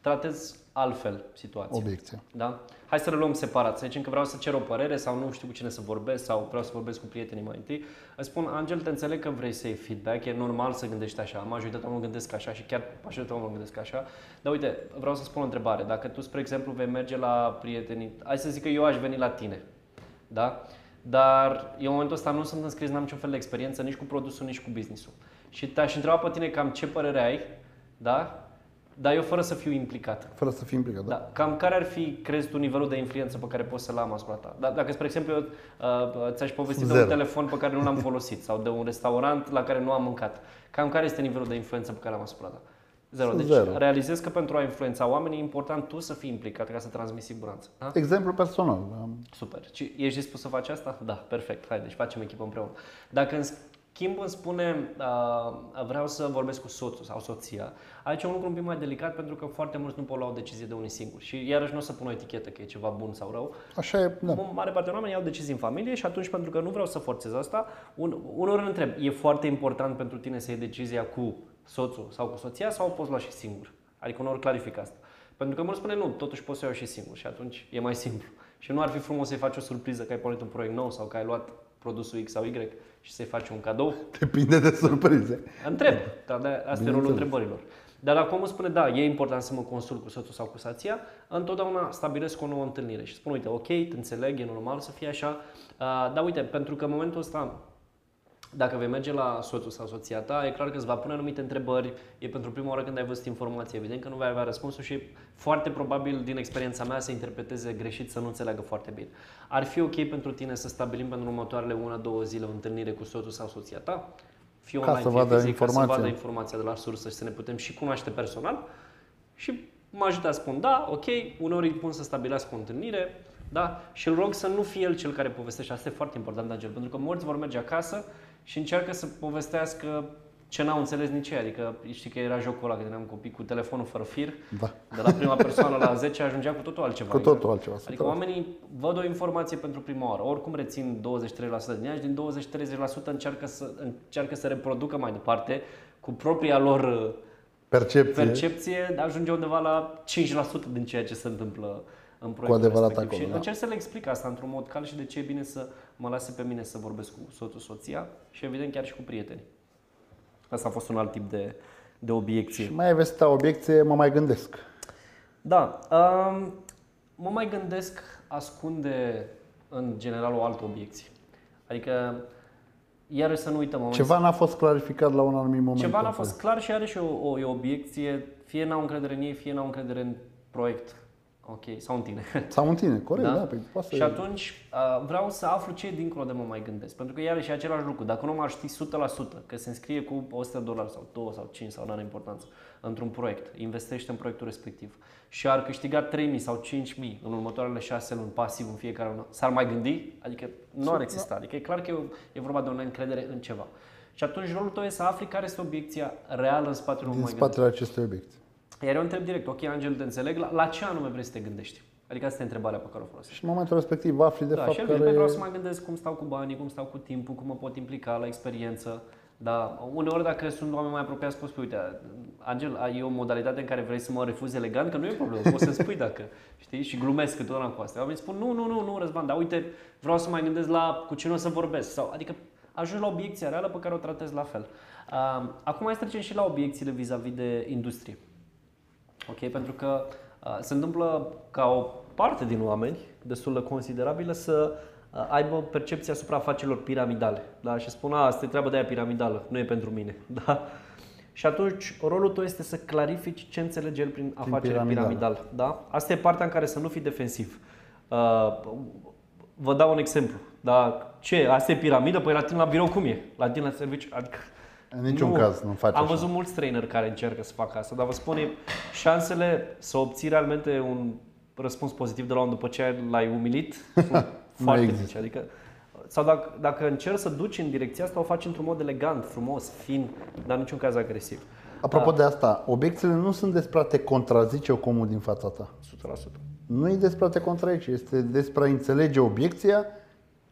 tratez altfel situația. Obiecția. Da? Hai să le luăm separat. Să zicem că vreau să cer o părere sau nu știu cu cine să vorbesc sau vreau să vorbesc cu prietenii mai întâi. Îți spun, Angel, te înțeleg că vrei să iei feedback, e normal să gândești așa. Majoritatea oamenilor gândesc așa și chiar majoritatea oamenilor gândesc așa. Dar uite, vreau să spun o întrebare. Dacă tu, spre exemplu, vei merge la prietenii, hai să zic că eu aș veni la tine. Da? Dar eu în momentul ăsta nu sunt înscris, n-am niciun fel de experiență nici cu produsul, nici cu businessul. Și te-aș întreba pe tine cam ce părere ai, da? Dar eu fără să fiu implicat. Fără să fii implicat, da? Da. Cam care ar fi, crezi tu, nivelul de influență pe care poți să-l am asupra ta? Da, dacă, spre exemplu, eu uh, ți-aș povesti de un Zero. telefon pe care nu l-am folosit sau de un restaurant la care nu am mâncat, cam care este nivelul de influență pe care l-am asupra ta? Zero. Deci Zero. realizez că pentru a influența oamenii e important tu să fii implicat ca să transmiți siguranță. Da? Exemplu personal. Am- Super. Și ești dispus să faci asta? Da, perfect. Hai, deci facem echipă împreună. Dacă în schimb îmi spune uh, vreau să vorbesc cu soțul sau soția, aici e un lucru un pic mai delicat pentru că foarte mulți nu pot lua o decizie de unii singuri. Și iarăși nu o să pun o etichetă că e ceva bun sau rău. Așa e, da. O mare parte din oameni iau decizii în familie și atunci pentru că nu vreau să forțez asta, un, uneori îl întreb, e foarte important pentru tine să iei decizia cu soțul sau cu soția sau o poți lua și singur? Adică uneori clarific asta. Pentru că mulți spune nu, totuși poți să o iau și singur și atunci e mai simplu. Și nu ar fi frumos să-i faci o surpriză că ai pornit un proiect nou sau că ai luat produsul X sau Y și să-i faci un cadou? Depinde de surprize. Întreb, dar de, asta e rolul întrebărilor. Dar dacă omul spune, da, e important să mă consult cu soțul sau cu soția, întotdeauna stabilesc o nouă întâlnire și spun, uite, ok, te înțeleg, e normal să fie așa, uh, dar uite, pentru că în momentul ăsta dacă vei merge la soțul sau soția ta, e clar că îți va pune anumite întrebări, e pentru prima oară când ai văzut informație, evident că nu vei avea răspunsul și foarte probabil din experiența mea să interpreteze greșit, să nu înțeleagă foarte bine. Ar fi ok pentru tine să stabilim pentru următoarele una-două zile o întâlnire cu soțul sau soția ta? Fie Ca online, să fie vadă fizic, ca să informația. vadă informația de la sursă și să ne putem și cunoaște personal și mă ajută să spun da, ok, uneori îi pun să stabilească o întâlnire, da, și îl rog să nu fie el cel care povestește. Asta e foarte important, Angel, pentru că mulți vor merge acasă și încearcă să povestească ce n-au înțeles nici ei. Adică știi că era jocul ăla când eram copii cu telefonul fără fir. Da. De la prima persoană la 10 ajungea cu totul altceva. Cu totul altceva. Adică oamenii văd o informație pentru prima oară. Oricum rețin 23% din ea și din 20-30% încearcă să, încearcă să reproducă mai departe cu propria lor uh, Percepție. percepție, ajunge undeva la 5% din ceea ce se întâmplă în proiectul adevărat respectiv. acolo, și da. încerc să le explic asta într-un mod cal și de ce e bine să mă lase pe mine să vorbesc cu soțul, soția și evident chiar și cu prietenii. Asta a fost un alt tip de, de obiecție. Și mai ai vestea obiecție, mă mai gândesc. Da, um, mă mai gândesc ascunde în general o altă obiecție. Adică, iarăși să nu uităm momentul Ceva n-a fost clarificat la un anumit moment. Ceva n-a fost clar și are și o, o, o obiecție, fie n-au încredere în ei, fie n-au încredere în proiect. Ok, sau în tine. Sau în tine, corect, da? da păi, poate să... Și atunci uh, vreau să aflu ce e dincolo de mă mai gândesc. Pentru că iarăși e același lucru. Dacă nu m-ar ști 100% că se înscrie cu 100 de dolari sau 2 sau 5 sau nu are importanță într-un proiect, investește în proiectul respectiv și ar câștiga 3.000 sau 5.000 în următoarele 6 luni pasiv în fiecare lună, s-ar mai gândi? Adică nu ar exista. Adică e clar că e, e vorba de o neîncredere în ceva. Și atunci rolul tău e să afli care este obiecția reală în spatele unui din mai gândesc. spatele acestui obiect. Iar eu întreb direct, ok, Angel, te înțeleg, la, la ce anume vrei să te gândești? Adică asta e întrebarea pe care o folosești. Și în momentul respectiv afli de Da, fapt și el care... care... vreau să mai gândesc cum stau cu banii, cum stau cu timpul, cum mă pot implica la experiență. Da, uneori dacă sunt oameni mai apropiați, poți spui, uite, Angel, ai o modalitate în care vrei să mă refuzi elegant, că nu e problemă, poți să spui dacă, știi, și glumesc câteodată cu asta. Oamenii spun, nu, nu, nu, nu, Răzvan, dar uite, vreau să mai gândesc la cu cine o să vorbesc. Sau, adică ajungi la obiecția reală pe care o tratezi la fel. Uh, acum mai să trecem și la obiecțiile vis-a-vis de industrie. Ok? Pentru că uh, se întâmplă ca o parte din oameni, destul de considerabilă, să uh, aibă percepția asupra afacerilor piramidale. Da? Și spun, a, asta e treaba de aia piramidală, nu e pentru mine. Da? Și atunci rolul tău este să clarifici ce înțelege el prin afacere piramidal. piramidal. Da? Asta e partea în care să nu fii defensiv. Uh, vă dau un exemplu. Da? Ce? Asta e piramidă? Păi la tine la birou cum e? La tine la serviciu? Adică, În niciun caz nu faci Am așa. văzut mulți trainer care încearcă să facă asta, dar vă spun, e- șansele să obții realmente un răspuns pozitiv de la om după ce l-ai umilit sunt foarte există. mici. Adică, sau dacă, dacă încerci să duci în direcția asta, o faci într-un mod elegant, frumos, fin, dar în niciun caz agresiv. Apropo de asta, obiecțiile nu sunt despre a te contrazice omul din fața ta. 100%. Nu e despre a te contrazice, este despre a înțelege obiecția,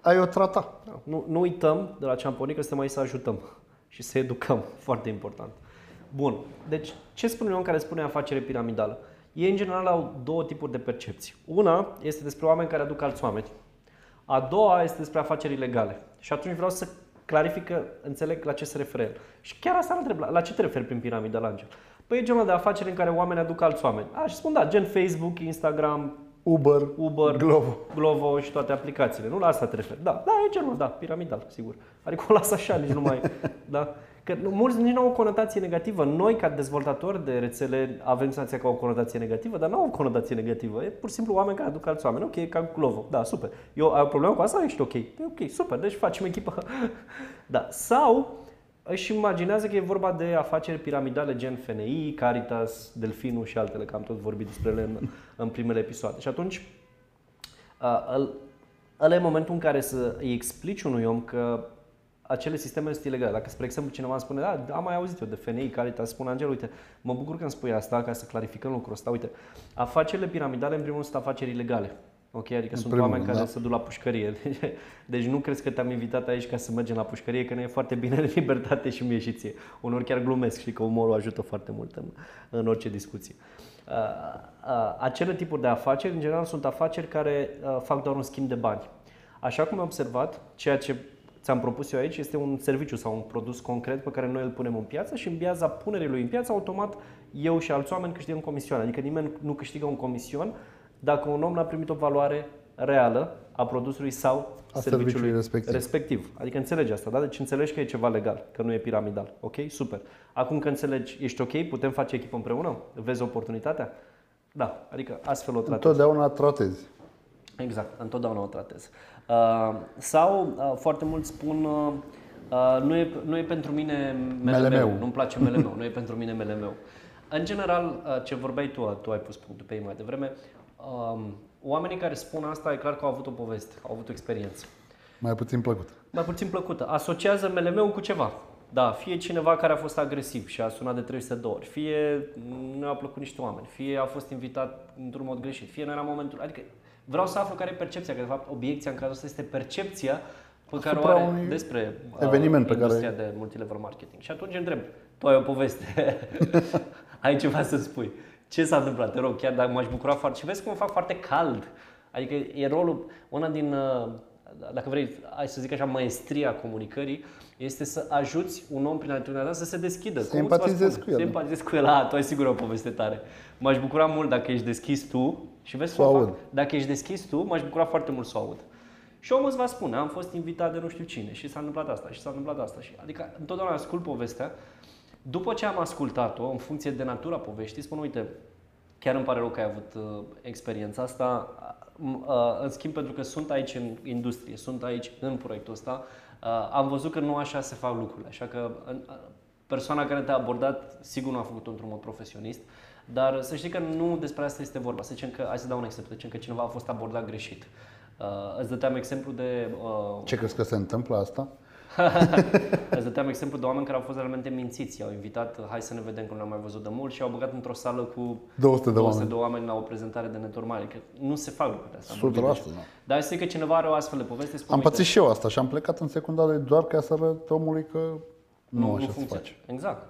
ai o trata. Da. Nu, nu uităm de la ce am pornit că suntem aici să ajutăm și să educăm. Foarte important. Bun. Deci, ce spune un om care spune afacere piramidală? Ei, în general, au două tipuri de percepții. Una este despre oameni care aduc alți oameni. A doua este despre afaceri ilegale. Și atunci vreau să clarific că înțeleg la ce se referă el. Și chiar asta îl întreb. La, la ce te referi prin piramidal, Angel? Păi e genul de afaceri în care oamenii aduc alți oameni. A, și spun da, gen Facebook, Instagram, Uber, Uber, Glovo. Glovo și toate aplicațiile. Nu la asta te referi. Da, da, e genul, da, piramidal, sigur. Adică o las așa, nici nu mai... da. Că mulți nici nu au o conotație negativă. Noi, ca dezvoltatori de rețele, avem senzația că au o conotație negativă, dar nu au o conotație negativă. E pur și simplu oameni care aduc alți oameni. Ok, ca Glovo. Da, super. Eu ai o problemă cu asta? Ești ok. E ok, super. Deci facem echipă. da. Sau își imaginează că e vorba de afaceri piramidale gen FNI, Caritas, Delfinul și altele, că am tot vorbit despre ele în, în primele episoade. Și atunci, uh, îl- ăla e momentul în care să îi explici unui om că acele sisteme sunt ilegale. Dacă, spre exemplu, cineva îmi spune, da, am mai auzit eu de FNI, care te spune, Angel, uite, mă bucur că îmi spui asta, ca să clarificăm lucrul ăsta. Uite, afacerile piramidale, în primul rând, sunt afaceri ilegale. Ok, adică în sunt primul, oameni care da. se duc la pușcărie. Deci nu crezi că te-am invitat aici ca să mergem la pușcărie, că ne e foarte bine în libertate și mie și ție. Unor chiar glumesc și că umorul ajută foarte mult în, în orice discuție. Uh, uh, acele tipuri de afaceri, în general, sunt afaceri care uh, fac doar un schimb de bani. Așa cum am observat, ceea ce ți-am propus eu aici este un serviciu sau un produs concret pe care noi îl punem în piață și în baza punerii lui în piață, automat eu și alți oameni câștigăm comisioane. Adică nimeni nu câștigă un comision dacă un om n-a primit o valoare reală a produsului sau a serviciului, serviciului respectiv. respectiv. Adică înțelegi asta, da? Deci înțelegi că e ceva legal, că nu e piramidal. Ok? Super. Acum că înțelegi, ești ok, putem face echipă împreună? Vezi oportunitatea? Da, adică astfel o tratezi. Întotdeauna tratezi. Exact, întotdeauna o tratez. Uh, sau uh, foarte mulți spun uh, uh, nu, e, nu e pentru mine mele meu, nu-mi place mele meu, nu e pentru mine mele meu. În general, uh, ce vorbeai tu, tu ai pus punctul pe ei mai devreme, uh, oamenii care spun asta e clar că au avut o poveste, au avut o experiență. Mai puțin plăcută. Mai puțin plăcută. Asociază mele meu cu ceva. Da, fie cineva care a fost agresiv și a sunat de 300 de ori, fie nu a plăcut niște oameni, fie a fost invitat într-un mod greșit, fie nu era momentul. Adică Vreau să aflu care e percepția, că de fapt obiecția în cazul ăsta este percepția pe care o are despre uh, eveniment pe industria care... de multilevel marketing. Și atunci întreb, tu ai o poveste, ai ceva să spui. Ce s-a întâmplat? Te rog, chiar dacă m-aș bucura foarte... Și vezi cum o fac foarte cald. Adică e rolul, una din, uh, dacă vrei, hai să zic așa, maestria comunicării, este să ajuți un om prin atitudinea să se deschidă. Să empatizezi cu el. Să empatizezi cu el. A, tu ai sigur o poveste tare. M-aș bucura mult dacă ești deschis tu și vezi să aud. Dacă ești deschis tu, m-aș bucura foarte mult să o aud. Și omul îți va spune, am fost invitat de nu știu cine și s-a întâmplat asta și s-a întâmplat asta. Și, adică întotdeauna ascult povestea. După ce am ascultat-o, în funcție de natura poveștii, spun, uite, chiar îmi pare rău că ai avut uh, experiența asta. Uh, în schimb, pentru că sunt aici în industrie, sunt aici în proiectul ăsta, uh, am văzut că nu așa se fac lucrurile. Așa că uh, persoana care te-a abordat, sigur nu a făcut-o într-un mod profesionist. Dar să știi că nu despre asta este vorba. Să zicem că, hai să dau un exemplu, să zicem că cineva a fost abordat greșit. Uh, îți dăteam exemplu de... Uh, Ce crezi că se întâmplă asta? îți dăteam exemplu de oameni care au fost realmente mințiți. I-au invitat, hai să ne vedem că nu am mai văzut de mult și au băgat într-o sală cu 200 de 200 oameni. de oameni la o prezentare de network Că nu se fac lucrurile astea. 100%, da. Dar să că cineva are o astfel de poveste. Spune, am pățit și eu asta și am plecat în secunda de doar ca să arăt omului că nu, nu așa nu se face. Exact.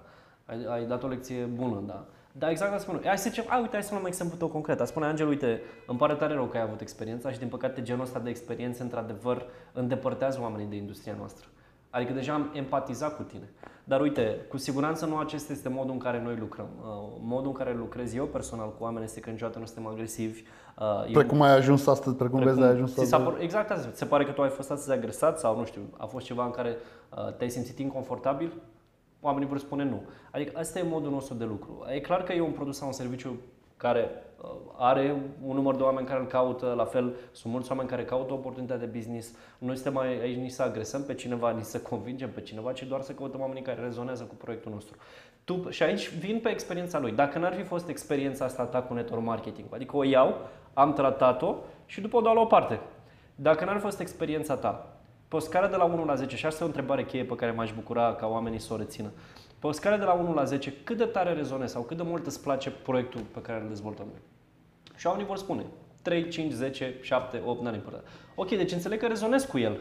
Ai, ai dat o lecție bună, da. Da, exact asta spun. Hai să zicem, ai, uite, hai să luăm exemplu tău concret. A spune Angel, uite, îmi pare tare rău că ai avut experiența și din păcate genul ăsta de experiență într-adevăr îndepărtează oamenii de industria noastră. Adică deja am empatizat cu tine. Dar uite, cu siguranță nu acesta este modul în care noi lucrăm. Uh, modul în care lucrez eu personal cu oameni este că niciodată nu suntem agresivi. Uh, precum eu, ai ajuns astăzi, precum, precum vezi, ai ajuns astăzi. Par, exact asta. Se pare că tu ai fost astăzi agresat sau nu știu, a fost ceva în care uh, te-ai simțit inconfortabil? oamenii vor spune nu. Adică ăsta e modul nostru de lucru. E clar că e un produs sau un serviciu care uh, are un număr de oameni care îl caută, la fel sunt mulți oameni care caută oportunitatea de business. Nu suntem aici nici să agresăm pe cineva, nici să convingem pe cineva, ci doar să căutăm oamenii care rezonează cu proiectul nostru. Tu, și aici vin pe experiența lui. Dacă n-ar fi fost experiența asta ta cu network marketing, adică o iau, am tratat-o și după o dau la o parte. Dacă n-ar fi fost experiența ta, pe o scară de la 1 la 10, și asta e o întrebare cheie pe care m-aș bucura ca oamenii să o rețină. Pe o scară de la 1 la 10, cât de tare rezonezi sau cât de mult îți place proiectul pe care îl dezvoltăm noi? Și oamenii vor spune 3, 5, 10, 7, 8, n-are important. Ok, deci înțeleg că rezonezi cu el.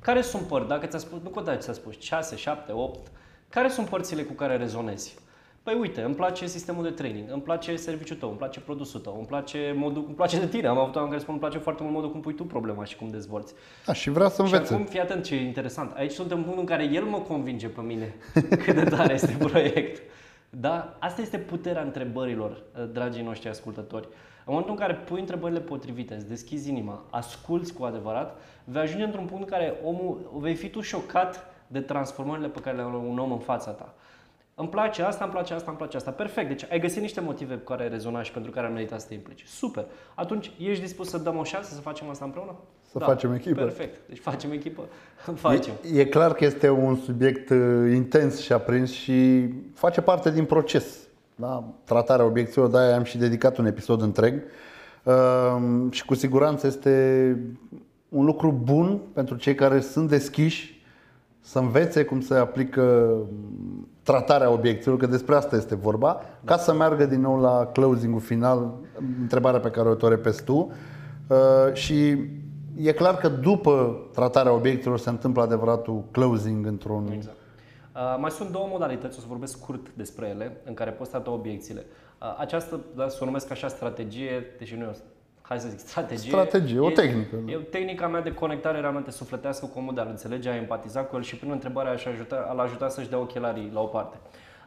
Care sunt părți? Dacă ți-a spus, nu contează ți-a spus 6, 7, 8, care sunt părțile cu care rezonezi? Păi uite, îmi place sistemul de training, îmi place serviciul tău, îmi place produsul tău, îmi place modul, îmi place de tine. Am avut oameni care spun îmi place foarte mult modul cum pui tu problema și cum dezvolți. Da, și vrea să învețe. Și acum, fii atent ce e interesant. Aici suntem în punctul în care el mă convinge pe mine cât de tare este proiect. Da? Asta este puterea întrebărilor, dragii noștri ascultători. În momentul în care pui întrebările potrivite, îți deschizi inima, asculți cu adevărat, vei ajunge într-un punct în care omul, vei fi tu șocat de transformările pe care le are un om în fața ta. Îmi place asta, îmi place asta, îmi place asta. Perfect. Deci ai găsit niște motive cu care ai rezonat și pentru care am meritat să te implici. Super. Atunci ești dispus să dăm o șansă să facem asta împreună? Să da. facem echipă. Perfect. Deci facem echipă. facem. E, e clar că este un subiect uh, intens și aprins și face parte din proces. Da? Tratarea obiecțiilor, de-aia am și dedicat un episod întreg. Uh, și cu siguranță este un lucru bun pentru cei care sunt deschiși să învețe cum se aplică m, tratarea obiecțiilor, că despre asta este vorba, ca să meargă din nou la closing-ul final, întrebarea pe care o tot repezi tu. Uh, și e clar că după tratarea obiecțiilor se întâmplă adevăratul closing într-un... Exact. Uh, mai sunt două modalități, o să vorbesc scurt despre ele, în care poți trata obiecțiile. Uh, această, da, să o numesc așa, strategie, deși nu e o, hai să zic, strategie. Strategie, o e- tehnică, da. E o tehnica mea de conectare realmente sufletească cu omul, de a-l înțelege, a empatiza cu el și prin întrebare aș ajuta, a-l ajuta să-și dea ochelarii la o parte.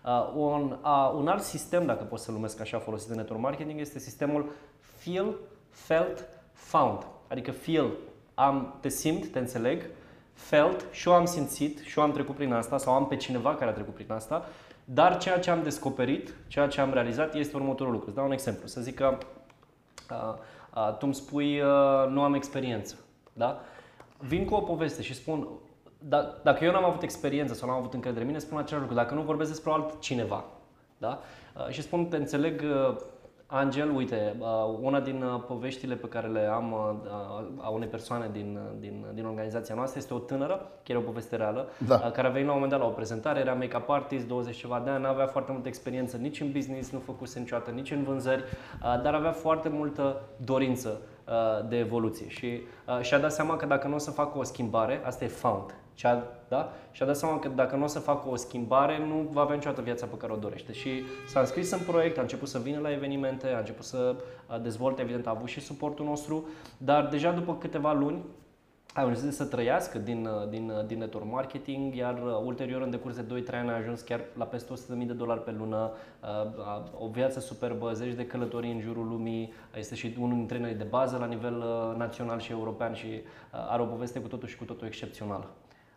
Uh, un, uh, un alt sistem, dacă pot să-l numesc așa, folosit în network marketing, este sistemul Feel, Felt, Found. Adică feel, am, te simt, te înțeleg, felt, și eu am simțit, și eu am trecut prin asta, sau am pe cineva care a trecut prin asta, dar ceea ce am descoperit, ceea ce am realizat este următorul lucru. Îți dau un exemplu. Să zic că uh, uh, tu îmi spui uh, nu am experiență, da? Vin cu o poveste și spun, da, dacă eu n-am avut experiență sau n-am avut încredere în mine, spun același lucru. Dacă nu vorbesc despre altcineva, da? Uh, și spun, te înțeleg, uh, Angel, uite, uh, una din uh, poveștile pe care le am uh, a unei persoane din, uh, din, din organizația noastră este o tânără, chiar e o poveste reală, Da. uh, care a venit la un moment dat la o prezentare, era make-up artist, 20 ceva de ani, avea foarte multă experiență nici în business, nu făcuse niciodată nici în vânzări, uh, dar avea foarte multă dorință uh, de evoluție și uh, și-a dat seama că dacă nu o să facă o schimbare, asta e found, și-a, da? și-a dat seama că dacă nu o să facă o schimbare, nu va avea niciodată viața pe care o dorește. Și s-a înscris în proiect, a început să vină la evenimente, a început să uh, dezvolte, evident, a avut și suportul nostru, dar deja după câteva luni a ajuns să trăiască din, uh, din, uh, din network marketing, iar uh, ulterior, în decurs de 2-3 ani, a ajuns chiar la peste 100.000 de dolari pe lună, uh, a- o viață superbă, zeci de călătorii în jurul lumii, este și unul dintre trainerii de bază la nivel uh, național și european și uh, are o poveste cu totul și cu totul excepțională.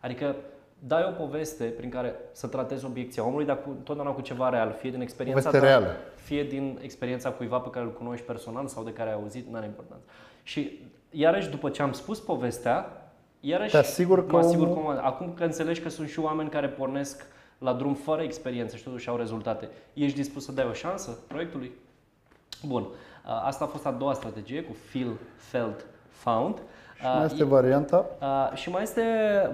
Adică dai o poveste prin care să tratezi obiecția omului, dar cu, totdeauna cu ceva real, fie din experiența Poveste ta, reală. fie din experiența cuiva pe care îl cunoști personal sau de care ai auzit, nu are importanță. Și iarăși, după ce am spus povestea, iarăși Te asigur că mă asigur omul- că mă- acum că înțelegi că sunt și oameni care pornesc la drum fără experiență și totuși au rezultate, ești dispus să dai o șansă proiectului? Bun. A, Asta a fost a doua strategie cu Feel, Felt, Found. Și mai este varianta Uh, și mai este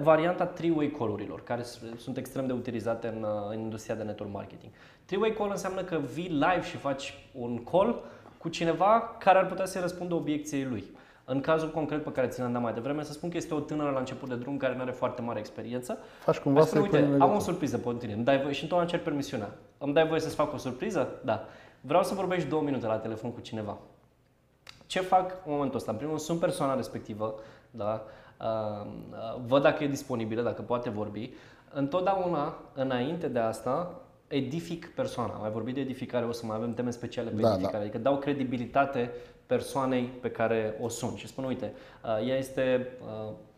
varianta three-way call-urilor, care s- sunt extrem de utilizate în, uh, în industria de network marketing. Three-way call înseamnă că vii live și faci un call cu cineva care ar putea să-i răspundă obiecției lui. În cazul concret pe care ți l-am dat mai devreme, să spun că este o tânără la început de drum care nu are foarte mare experiență. faci cumva Aș spune, să-i pui în uite, am o legătură. surpriză pentru tine, îmi dai voie și întotdeauna cer permisiunea. Îmi dai voie să-ți fac o surpriză? Da. Vreau să vorbești două minute la telefon cu cineva. Ce fac în momentul ăsta? În primul rând, sunt persoana respectivă, da? Uh, uh, văd dacă e disponibilă, dacă poate vorbi. Întotdeauna, înainte de asta, edific persoana. Am mai vorbit de edificare, o să mai avem teme speciale pe Da, edificare. Adică dau credibilitate persoanei pe care o sun și spun, uite, uh, ea este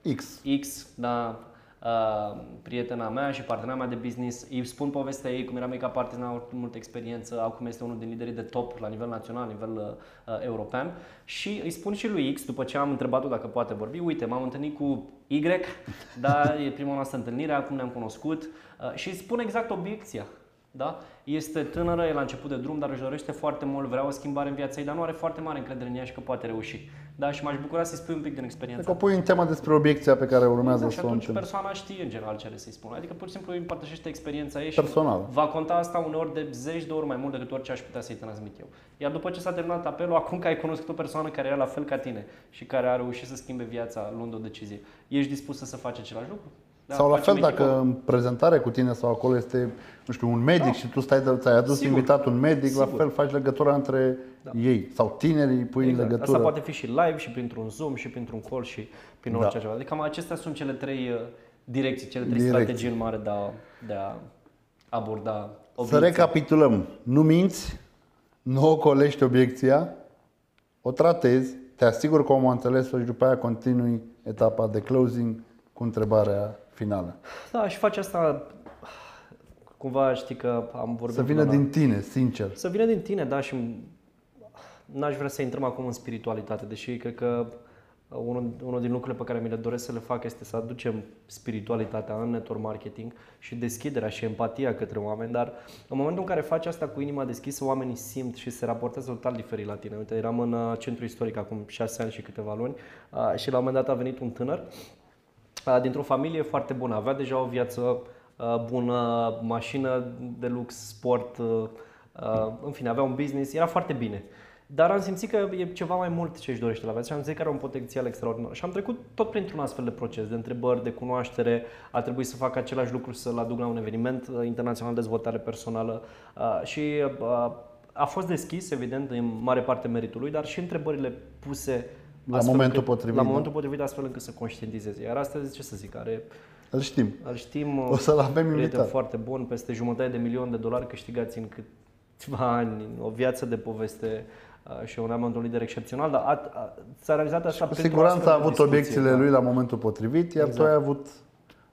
uh, X. X, da, uh, prietena mea și partenera mea de business, îi spun povestea ei, cum era make-up artist, n-a avut multă experiență, acum este unul din liderii de top la nivel național, la nivel uh, uh, european și îi spun și lui X, după ce am întrebat-o dacă poate vorbi, uite, m-am întâlnit cu Y, da, e prima noastră întâlnire, acum ne-am cunoscut uh, și îi spun exact obiecția. Da? Este tânără, e la început de drum, dar își dorește foarte mult, vrea o schimbare în viața ei, dar nu are foarte mare încredere în ea și că poate reuși. Da? Și m-aș bucura să-i spui un pic din experiența Dacă o pui în tema despre obiecția pe care urmează Exact, și să o atunci întâlni. persoana știe în general ce are să-i spună. Adică pur și simplu îi împărtășește experiența ei și Personal. va conta asta uneori de zeci de ori mai mult decât orice aș putea să-i transmit eu. Iar după ce s-a terminat apelul, acum că ai cunoscut o persoană care era la fel ca tine și care a reușit să schimbe viața luând o decizie, ești dispus să faci același lucru? Da, Sau la facem fel, dacă echipă. în prezentare cu tine sau acolo este, nu știu, un medic și tu stai de, ți-ai adus Sigur. invitat un medic, la Sigur. fel faci legătura între ei sau tinerii îi pui în Exact. legătură. Asta poate fi și live, și printr-un Zoom, și printr-un call, și prin orice Da. altceva. Deci cam acestea sunt cele trei uh, direcții, cele trei Direcții. strategii în mare de a, de a aborda Să obiecția. recapitulăm. Nu minți, nu ocolești obiecția, o tratezi, te asiguri că omul a înțeles-o și după aia continui etapa de closing cu întrebarea finală. Da, și face asta cumva știi că am vorbit Să vină până la- din tine, sincer. Să vină din tine, da, și n-aș vrea să intrăm acum în spiritualitate, deși cred că unul, unul din lucrurile pe care mi le doresc să le fac este să aducem spiritualitatea în network marketing și deschiderea și empatia către oameni, dar în momentul în care faci asta cu inima deschisă, oamenii simt și se raportează total diferit la tine. Uite, eram în uh, centru istoric acum șase ani și câteva luni uh, și la un moment dat a venit un tânăr uh, dintr-o familie foarte bună. Avea deja o viață uh, bună, mașină de lux, sport, uh, uh, în fine, avea un business, era foarte bine. Dar am simțit că e ceva mai mult ce își dorește la viață și am simțit că are un potențial extraordinar. Și am trecut tot printr-un astfel de proces, de întrebări, de cunoaștere. A trebuit să fac același lucru, să-l aduc la un eveniment uh, internațional de dezvoltare personală uh, și uh, a fost deschis, evident, în mare parte meritul lui, dar și întrebările puse La astfel momentul încât, potrivit, La da? momentul potrivit, astfel încât să conștientizeze. Iar astăzi, ce să zic, are Îl știm. îl știm, O să-l avem prieten invitat. foarte bun, peste jumătate de milion de dolari câștigați în câțiva ani, o viață de poveste uh, și un am un lider excepțional, dar a, a, s-a realizat asta Cu printr-o siguranță astfel a de avut discuție, obiecțiile da. lui la momentul potrivit, iar tu Exact. ai avut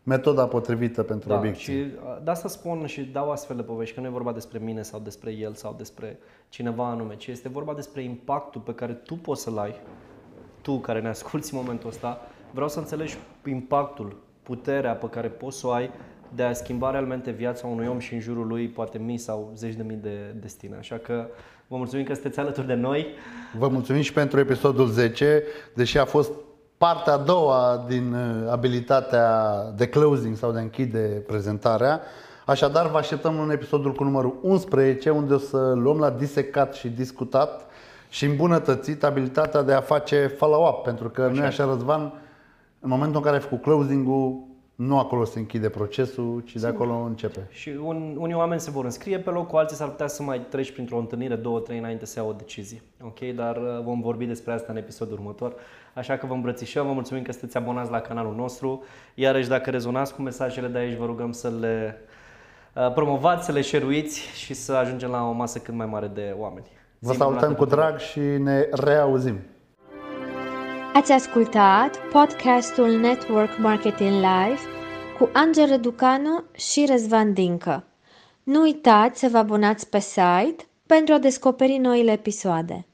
metoda potrivită pentru Da, obiecții. și uh, de asta spun și dau astfel de povești, că nu e vorba despre mine sau despre el sau despre cineva anume, ci este vorba despre impactul pe care tu poți să-l ai, tu care ne asculti în momentul ăsta, vreau să înțelegi impactul, puterea pe care poți să o ai de a schimba realmente viața unui om și în jurul lui poate mii sau zeci de mii de destine. Așa că vă mulțumim că sunteți alături de noi. Vă mulțumim și pentru episodul 10, deși a fost partea a doua din uh, abilitatea de closing sau de a închide prezentarea. Așadar, vă așteptăm în episodul cu numărul 11, unde o să luăm la disecat și discutat și îmbunătățit abilitatea de a face follow-up, pentru că nu e așa, Răzvan, în momentul în care ai făcut closing-ul, nu acolo se închide procesul, ci de acolo începe. Și un, unii oameni se vor înscrie pe loc, cu alții s-ar putea să mai treci printr-o întâlnire, două, trei înainte să ia o decizie. Ok? Dar uh, vom vorbi despre asta în episodul următor. Așa că vă îmbrățișăm, vă mulțumim că sunteți abonați la canalul nostru. Iarăși, dacă rezonați cu mesajele de aici, vă rugăm să le uh, promovați, să le share și să ajungem la o masă cât mai mare de oameni. Vă Zi salutăm minunată cu drag și ne reauzim. Ați ascultat podcastul Network Marketing Live cu Angel Răducanu și Răzvan Dincă. Nu uitați să vă abonați pe site pentru a descoperi noile episoade.